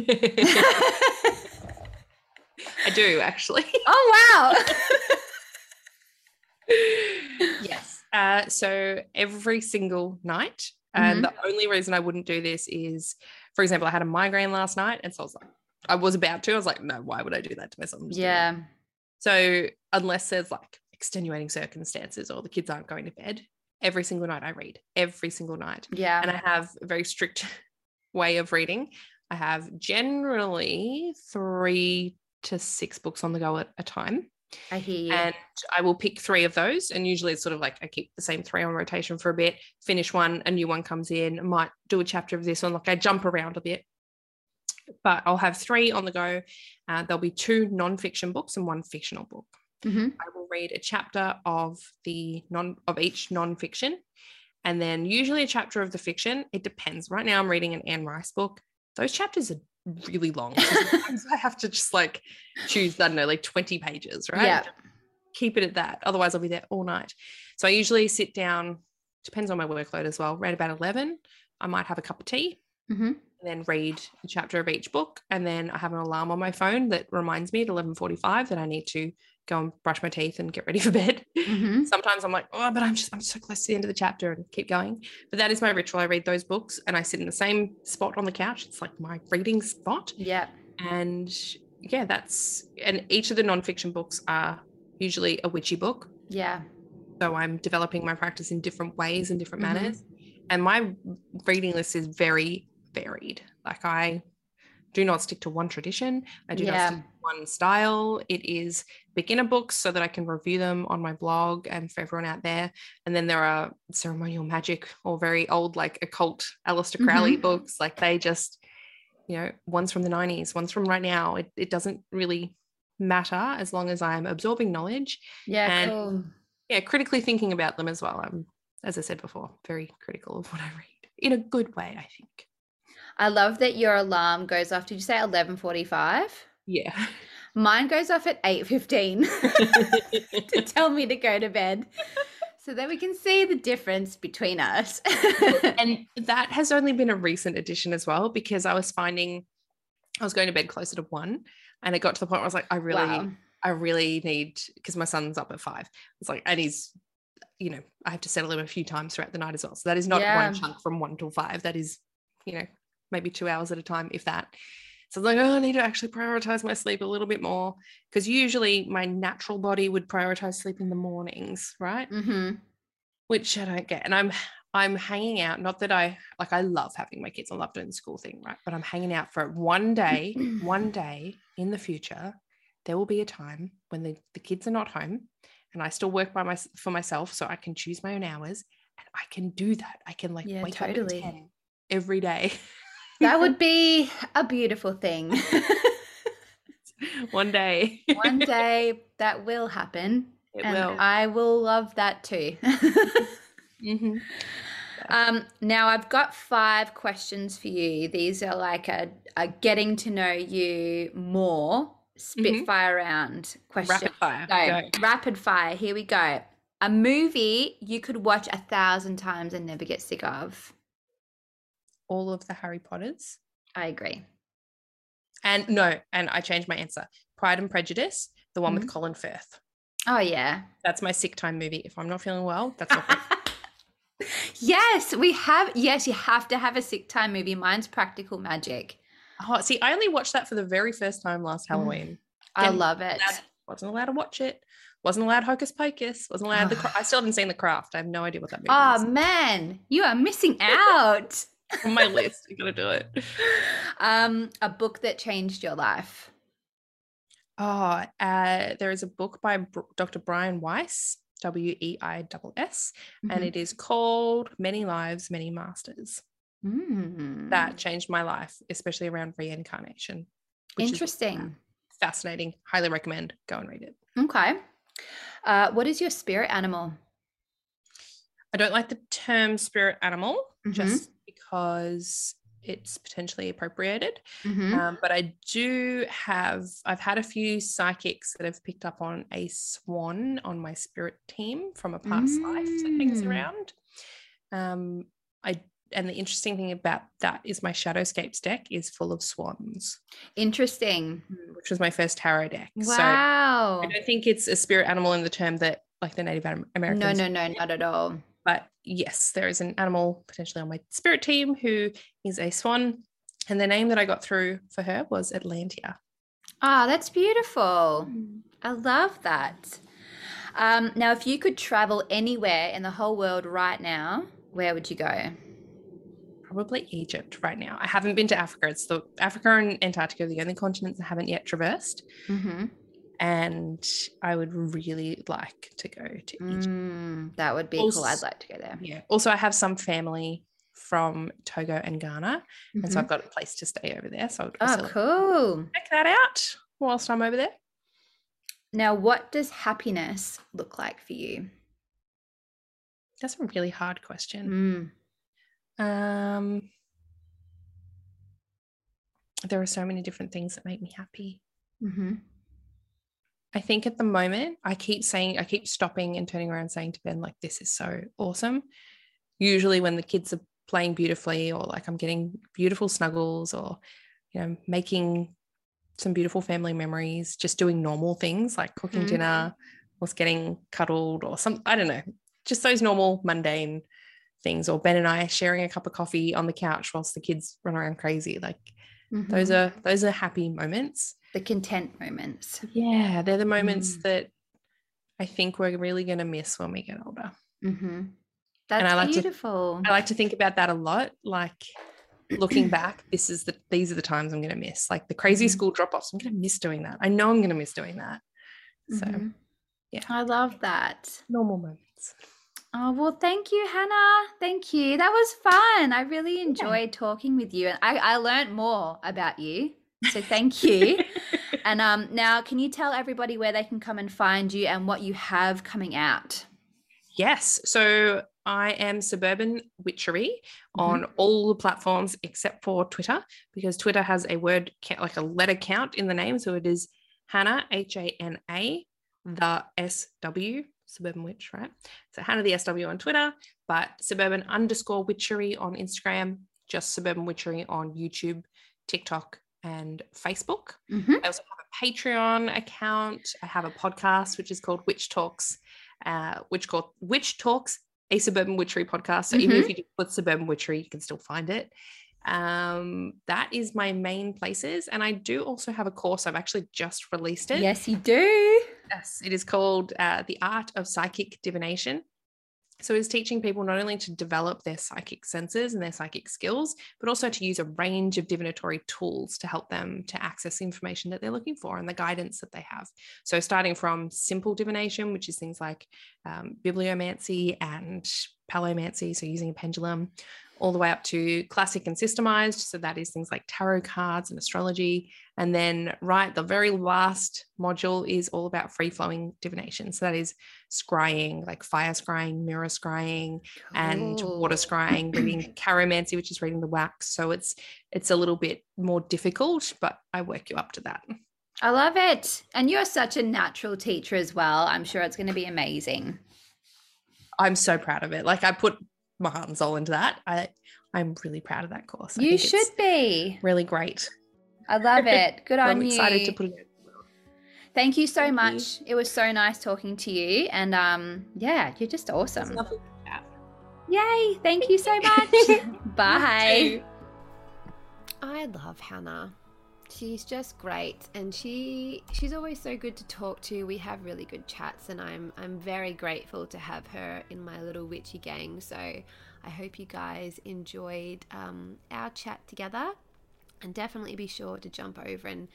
I do actually. *laughs* oh wow! *laughs* yes. Uh, so every single night, Mm-hmm. and the only reason I wouldn't do this is, for example, I had a migraine last night, and so I was like, I was about to. I was like, no, why would I do that to myself? I'm just doing it. yeah. So unless there's like extenuating circumstances or the kids aren't going to bed, every single night I read. Every single night, Yeah. and I have a very strict *laughs* way of reading. I have generally three to six books on the go at a time. I hear you. and I will pick three of those. And usually it's sort of like I keep the same three on rotation for a bit, finish one, a new one comes in, I might do a chapter of this one, like I jump around a bit. But I'll have three on the go. Uh, there'll be two non-fiction books and one fictional book. Mhm. I will read a chapter of the non of each non-fiction, and then usually a chapter of the fiction. It depends. Right now I'm reading an Anne Rice book. Those chapters are really long. *laughs* Sometimes I have to just like choose, I don't know, like 20 pages, right? Yeah. Keep it at that. Otherwise, I'll be there all night. So I usually sit down, depends on my workload as well, read about 11. I might have a cup of tea Mhm. and then read a chapter of each book. And then I have an alarm on my phone that reminds me at 11.45 that I need to go and brush my teeth and get ready *laughs* for bed. Mhm. Sometimes I'm like, oh, but I'm just I'm so close to the end of the chapter and keep going. But that is my ritual. I read those books and I sit in the same spot on the couch. It's like my reading spot. Yeah. And yeah, that's and each of the nonfiction books are usually a witchy book. Yeah. So I'm developing my practice in different ways and different Mhm. manners. And my reading list is very varied. Like I do not stick to one tradition. I do not Yeah. stick to one style. It is beginner books so that I can review them on my blog and for everyone out there. And then there are ceremonial magic or very old, like occult Aleister Crowley Mhm. books. Like they just, you know, one's from the 90s, one's from right now. It, it doesn't really matter as long as I'm absorbing knowledge Yeah. And- cool. yeah, critically thinking about them as well. I'm, as I said before, very critical of what I read in a good way, I think. I love that your alarm goes off. Did you say eleven forty-five? Yeah. *laughs* Mine goes off at eight fifteen *laughs* to *laughs* tell me to go to bed, so that we can see the difference between us. and that has only been a recent addition as well because I was finding I was going to bed closer to one and it got to the point where I was like, I really, Wow. I really need because my son's up at five. It's like, and he's, you know, I have to settle him a few times throughout the night as well. So that is not Yeah. one chunk from one till five. That is, you know, maybe two hours at a time, if that. So I'm like, oh, I need to actually prioritize my sleep a little bit more because usually my natural body would prioritize sleep in the mornings, right? hmm Which I don't get. And I'm I'm hanging out. Not that I like I love having my kids. I love doing the school thing, right? But I'm hanging out for one day, one *clears throat* day in the future, there will be a time when the, the kids are not home and I still work by my for myself. So I can choose my own hours and I can do that. I can like Yeah, wake totally. up at 10 every day. *laughs* That would be a beautiful thing. *laughs* one day. One day that will happen. it and will. I will love that too. *laughs* Mhm. *laughs* um, now I've got five questions for you. These are like a, a getting to know you more spitfire round question. Rapid fire. So, Go. rapid fire. Here we go. A movie you could watch a thousand times and never get sick of. All of the Harry Potters. I agree. And no, and I changed my answer. Pride and Prejudice, the one with mm-hmm. Colin Firth. Oh yeah. That's my sick time movie. If I'm not feeling well, that's not *laughs* yes, we have. Yes, you have to have a sick time movie. Mine's Practical Magic. Oh, see, I only watched that for the very first time last mm. Halloween. I Didn't- love it. Allowed- wasn't allowed to watch it. Wasn't allowed Hocus Pocus. Wasn't allowed the. I still haven't seen The Craft. I have no idea what that movie Oh is. man, you are missing out. *laughs* On my list, you gotta do it. um, a book that changed your life. Oh, uh, there is a book by Dr. Brian Weiss, W E I S S, Mm-hmm. and it is called Many Lives, Many Masters. Mm. That changed my life, especially around reincarnation. interesting. fascinating. Highly recommend. Go and read it. Okay. Uh, what is your spirit animal? I don't like the term spirit animal Mhm. just because it's potentially appropriated. Mhm. Um, but I do have, I've had a few psychics that have picked up on a swan on my spirit team from a past life that hangs Mm. around. Um, I and the interesting thing about that is my Shadowscapes deck is full of swans, Interesting. which was my first tarot deck. So Wow. I don't think it's a spirit animal in the term that like the Native Am- Americans. no, no, no, not at all. But yes, there is an animal potentially on my spirit team who is a swan. And the name that I got through for her was Atlantia. Ah, that's beautiful. I love that. Um, now, if you could travel anywhere in the whole world right now, where would you go? Probably Egypt right now. I haven't been to Africa. It's the Africa and Antarctica are the only continents I haven't yet traversed. Mm-hmm. And I would really like to go to Egypt. Mm, that would be cool. I'd like to go there. Yeah. Also, I have some family from Togo and Ghana. And so Mhm. I've got a place to stay over there. So I would Oh, also cool. check that out whilst I'm over there. Now, what does happiness look like for you? That's a really hard question. Mm. Um, there are so many different things that make me happy. hmm I think at the moment, I keep saying, I keep stopping and turning around saying to Ben, like, this is so awesome. Usually, when the kids are playing beautifully, or like I'm getting beautiful snuggles, or, you know, making some beautiful family memories, just doing normal things like cooking Mhm. dinner or getting cuddled or some, I don't know, just those normal mundane things. Or Ben and I sharing a cup of coffee on the couch whilst the kids run around crazy. Like, those Mhm. are, those are happy moments. The content moments. Yeah, they're the moments Mm. that I think we're really going to miss when we get older. hmm That's I like to- beautiful. I like to think about that a lot. Like looking *clears throat* back, this is the these are the times I'm going to miss. Like the crazy Mhm. school drop offs, I'm going to miss doing that. I know I'm going to miss doing that. So Mhm. yeah. I love that. normal moments. Oh, well, thank you, Hana. Thank you. That was fun. I really enjoyed talking with you. And I, I learned more about you. So thank you. *laughs* and um, now, can you tell everybody where they can come and find you and what you have coming out? Yes. So I am Suburban Witchery on all the platforms except for Twitter, because Twitter has a word count, like a letter count in the name. So it is Hana, H A N A, the S W, Suburban Witch, right? So Hana the SW on Twitter, but Suburban underscore Witchery on Instagram, just Suburban Witchery on YouTube, TikTok, and Facebook. Mm-hmm. I also have a Patreon account. I have a podcast which is called Witch Talks, uh, which called Witch Talks, a suburban witchery podcast. So even if you just put suburban witchery, you can still find it. Um, that is my main places, and I do also have a course. I've actually just released it. Yes, you do. Yes, it is called uh, The Art of Psychic Divination. So it's teaching people not only to develop their psychic senses and their psychic skills, but also to use a range of divinatory tools to help them to access information that they're looking for and the guidance that they have. So starting from simple divination, which is things like um, bibliomancy and palomancy, so using a pendulum, all the way up to classic and systemized. So that is things like tarot cards and astrology. And then, right, the very last module is all about free flowing divination. So that is scrying, like fire scrying, mirror scrying, and water scrying, *clears throat* reading caromancy, which is reading the wax. So it's it's a little bit more difficult, but I work you up to that. I love it. And you're such a natural teacher as well. I'm sure it's going to be amazing. I'm so proud of it. Like I put my heart and soul into that. I I'm really proud of that course. I you should be. really great. I love *laughs* it. Good on I'm you. excited to put it. Thank you so Thank you. much. It was so nice talking to you. And um, yeah, you're just awesome. lovely. Yay. Thank you so *laughs* much. Bye. I love Hana. She's just great and she she's always so good to talk to. We have really good chats and I'm I'm very grateful to have her in my little witchy gang. So I hope you guys enjoyed um, our chat together and definitely be sure to jump over and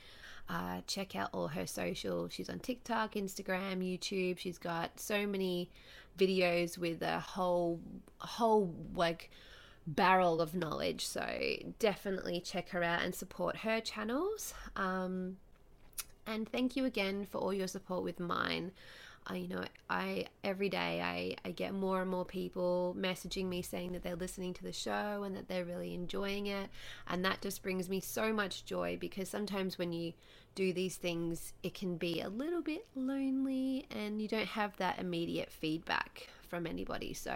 uh, check out all her social. She's on TikTok, Instagram, YouTube. She's got so many videos with a whole whole like barrel of knowledge. So definitely check her out and support her channels. Um, and thank you again for all your support with mine. I, you know, I every day I, I get more and more people messaging me saying that they're listening to the show and that they're really enjoying it, and that just brings me so much joy because sometimes when you do these things, it can be a little bit lonely and you don't have that immediate feedback from anybody. So,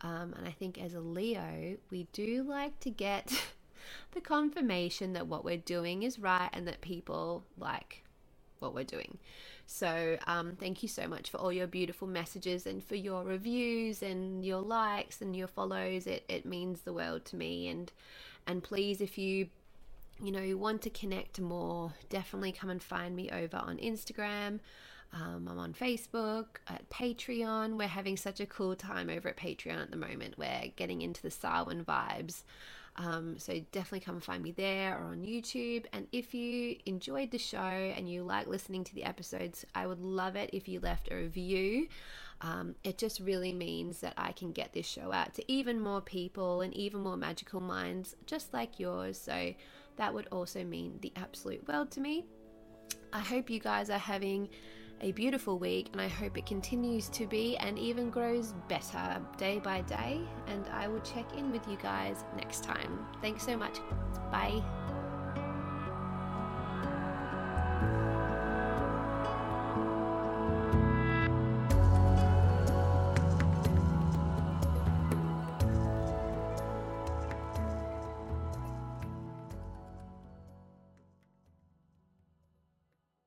um, and I think as a Leo, we do like to get *laughs* the confirmation that what we're doing is right and that people like what we're doing. So, um, thank you so much for all your beautiful messages and for your reviews and your likes and your follows. It, it means the world to me. And and please, if you you know want to connect more, definitely come and find me over on Instagram. Um, I'm on Facebook, at Patreon. We're having such a cool time over at Patreon at the moment. We're getting into the Samhain vibes. Um, so definitely come find me there or on YouTube. And if you enjoyed the show and you like listening to the episodes, I would love it if you left a review. Um, it just really means that I can get this show out to even more people and even more magical minds just like yours. So that would also mean the absolute world to me. I hope you guys are having a beautiful week and I hope it continues to be and even grows better day by day. And I will check in with you guys next time. Thanks so much. Bye.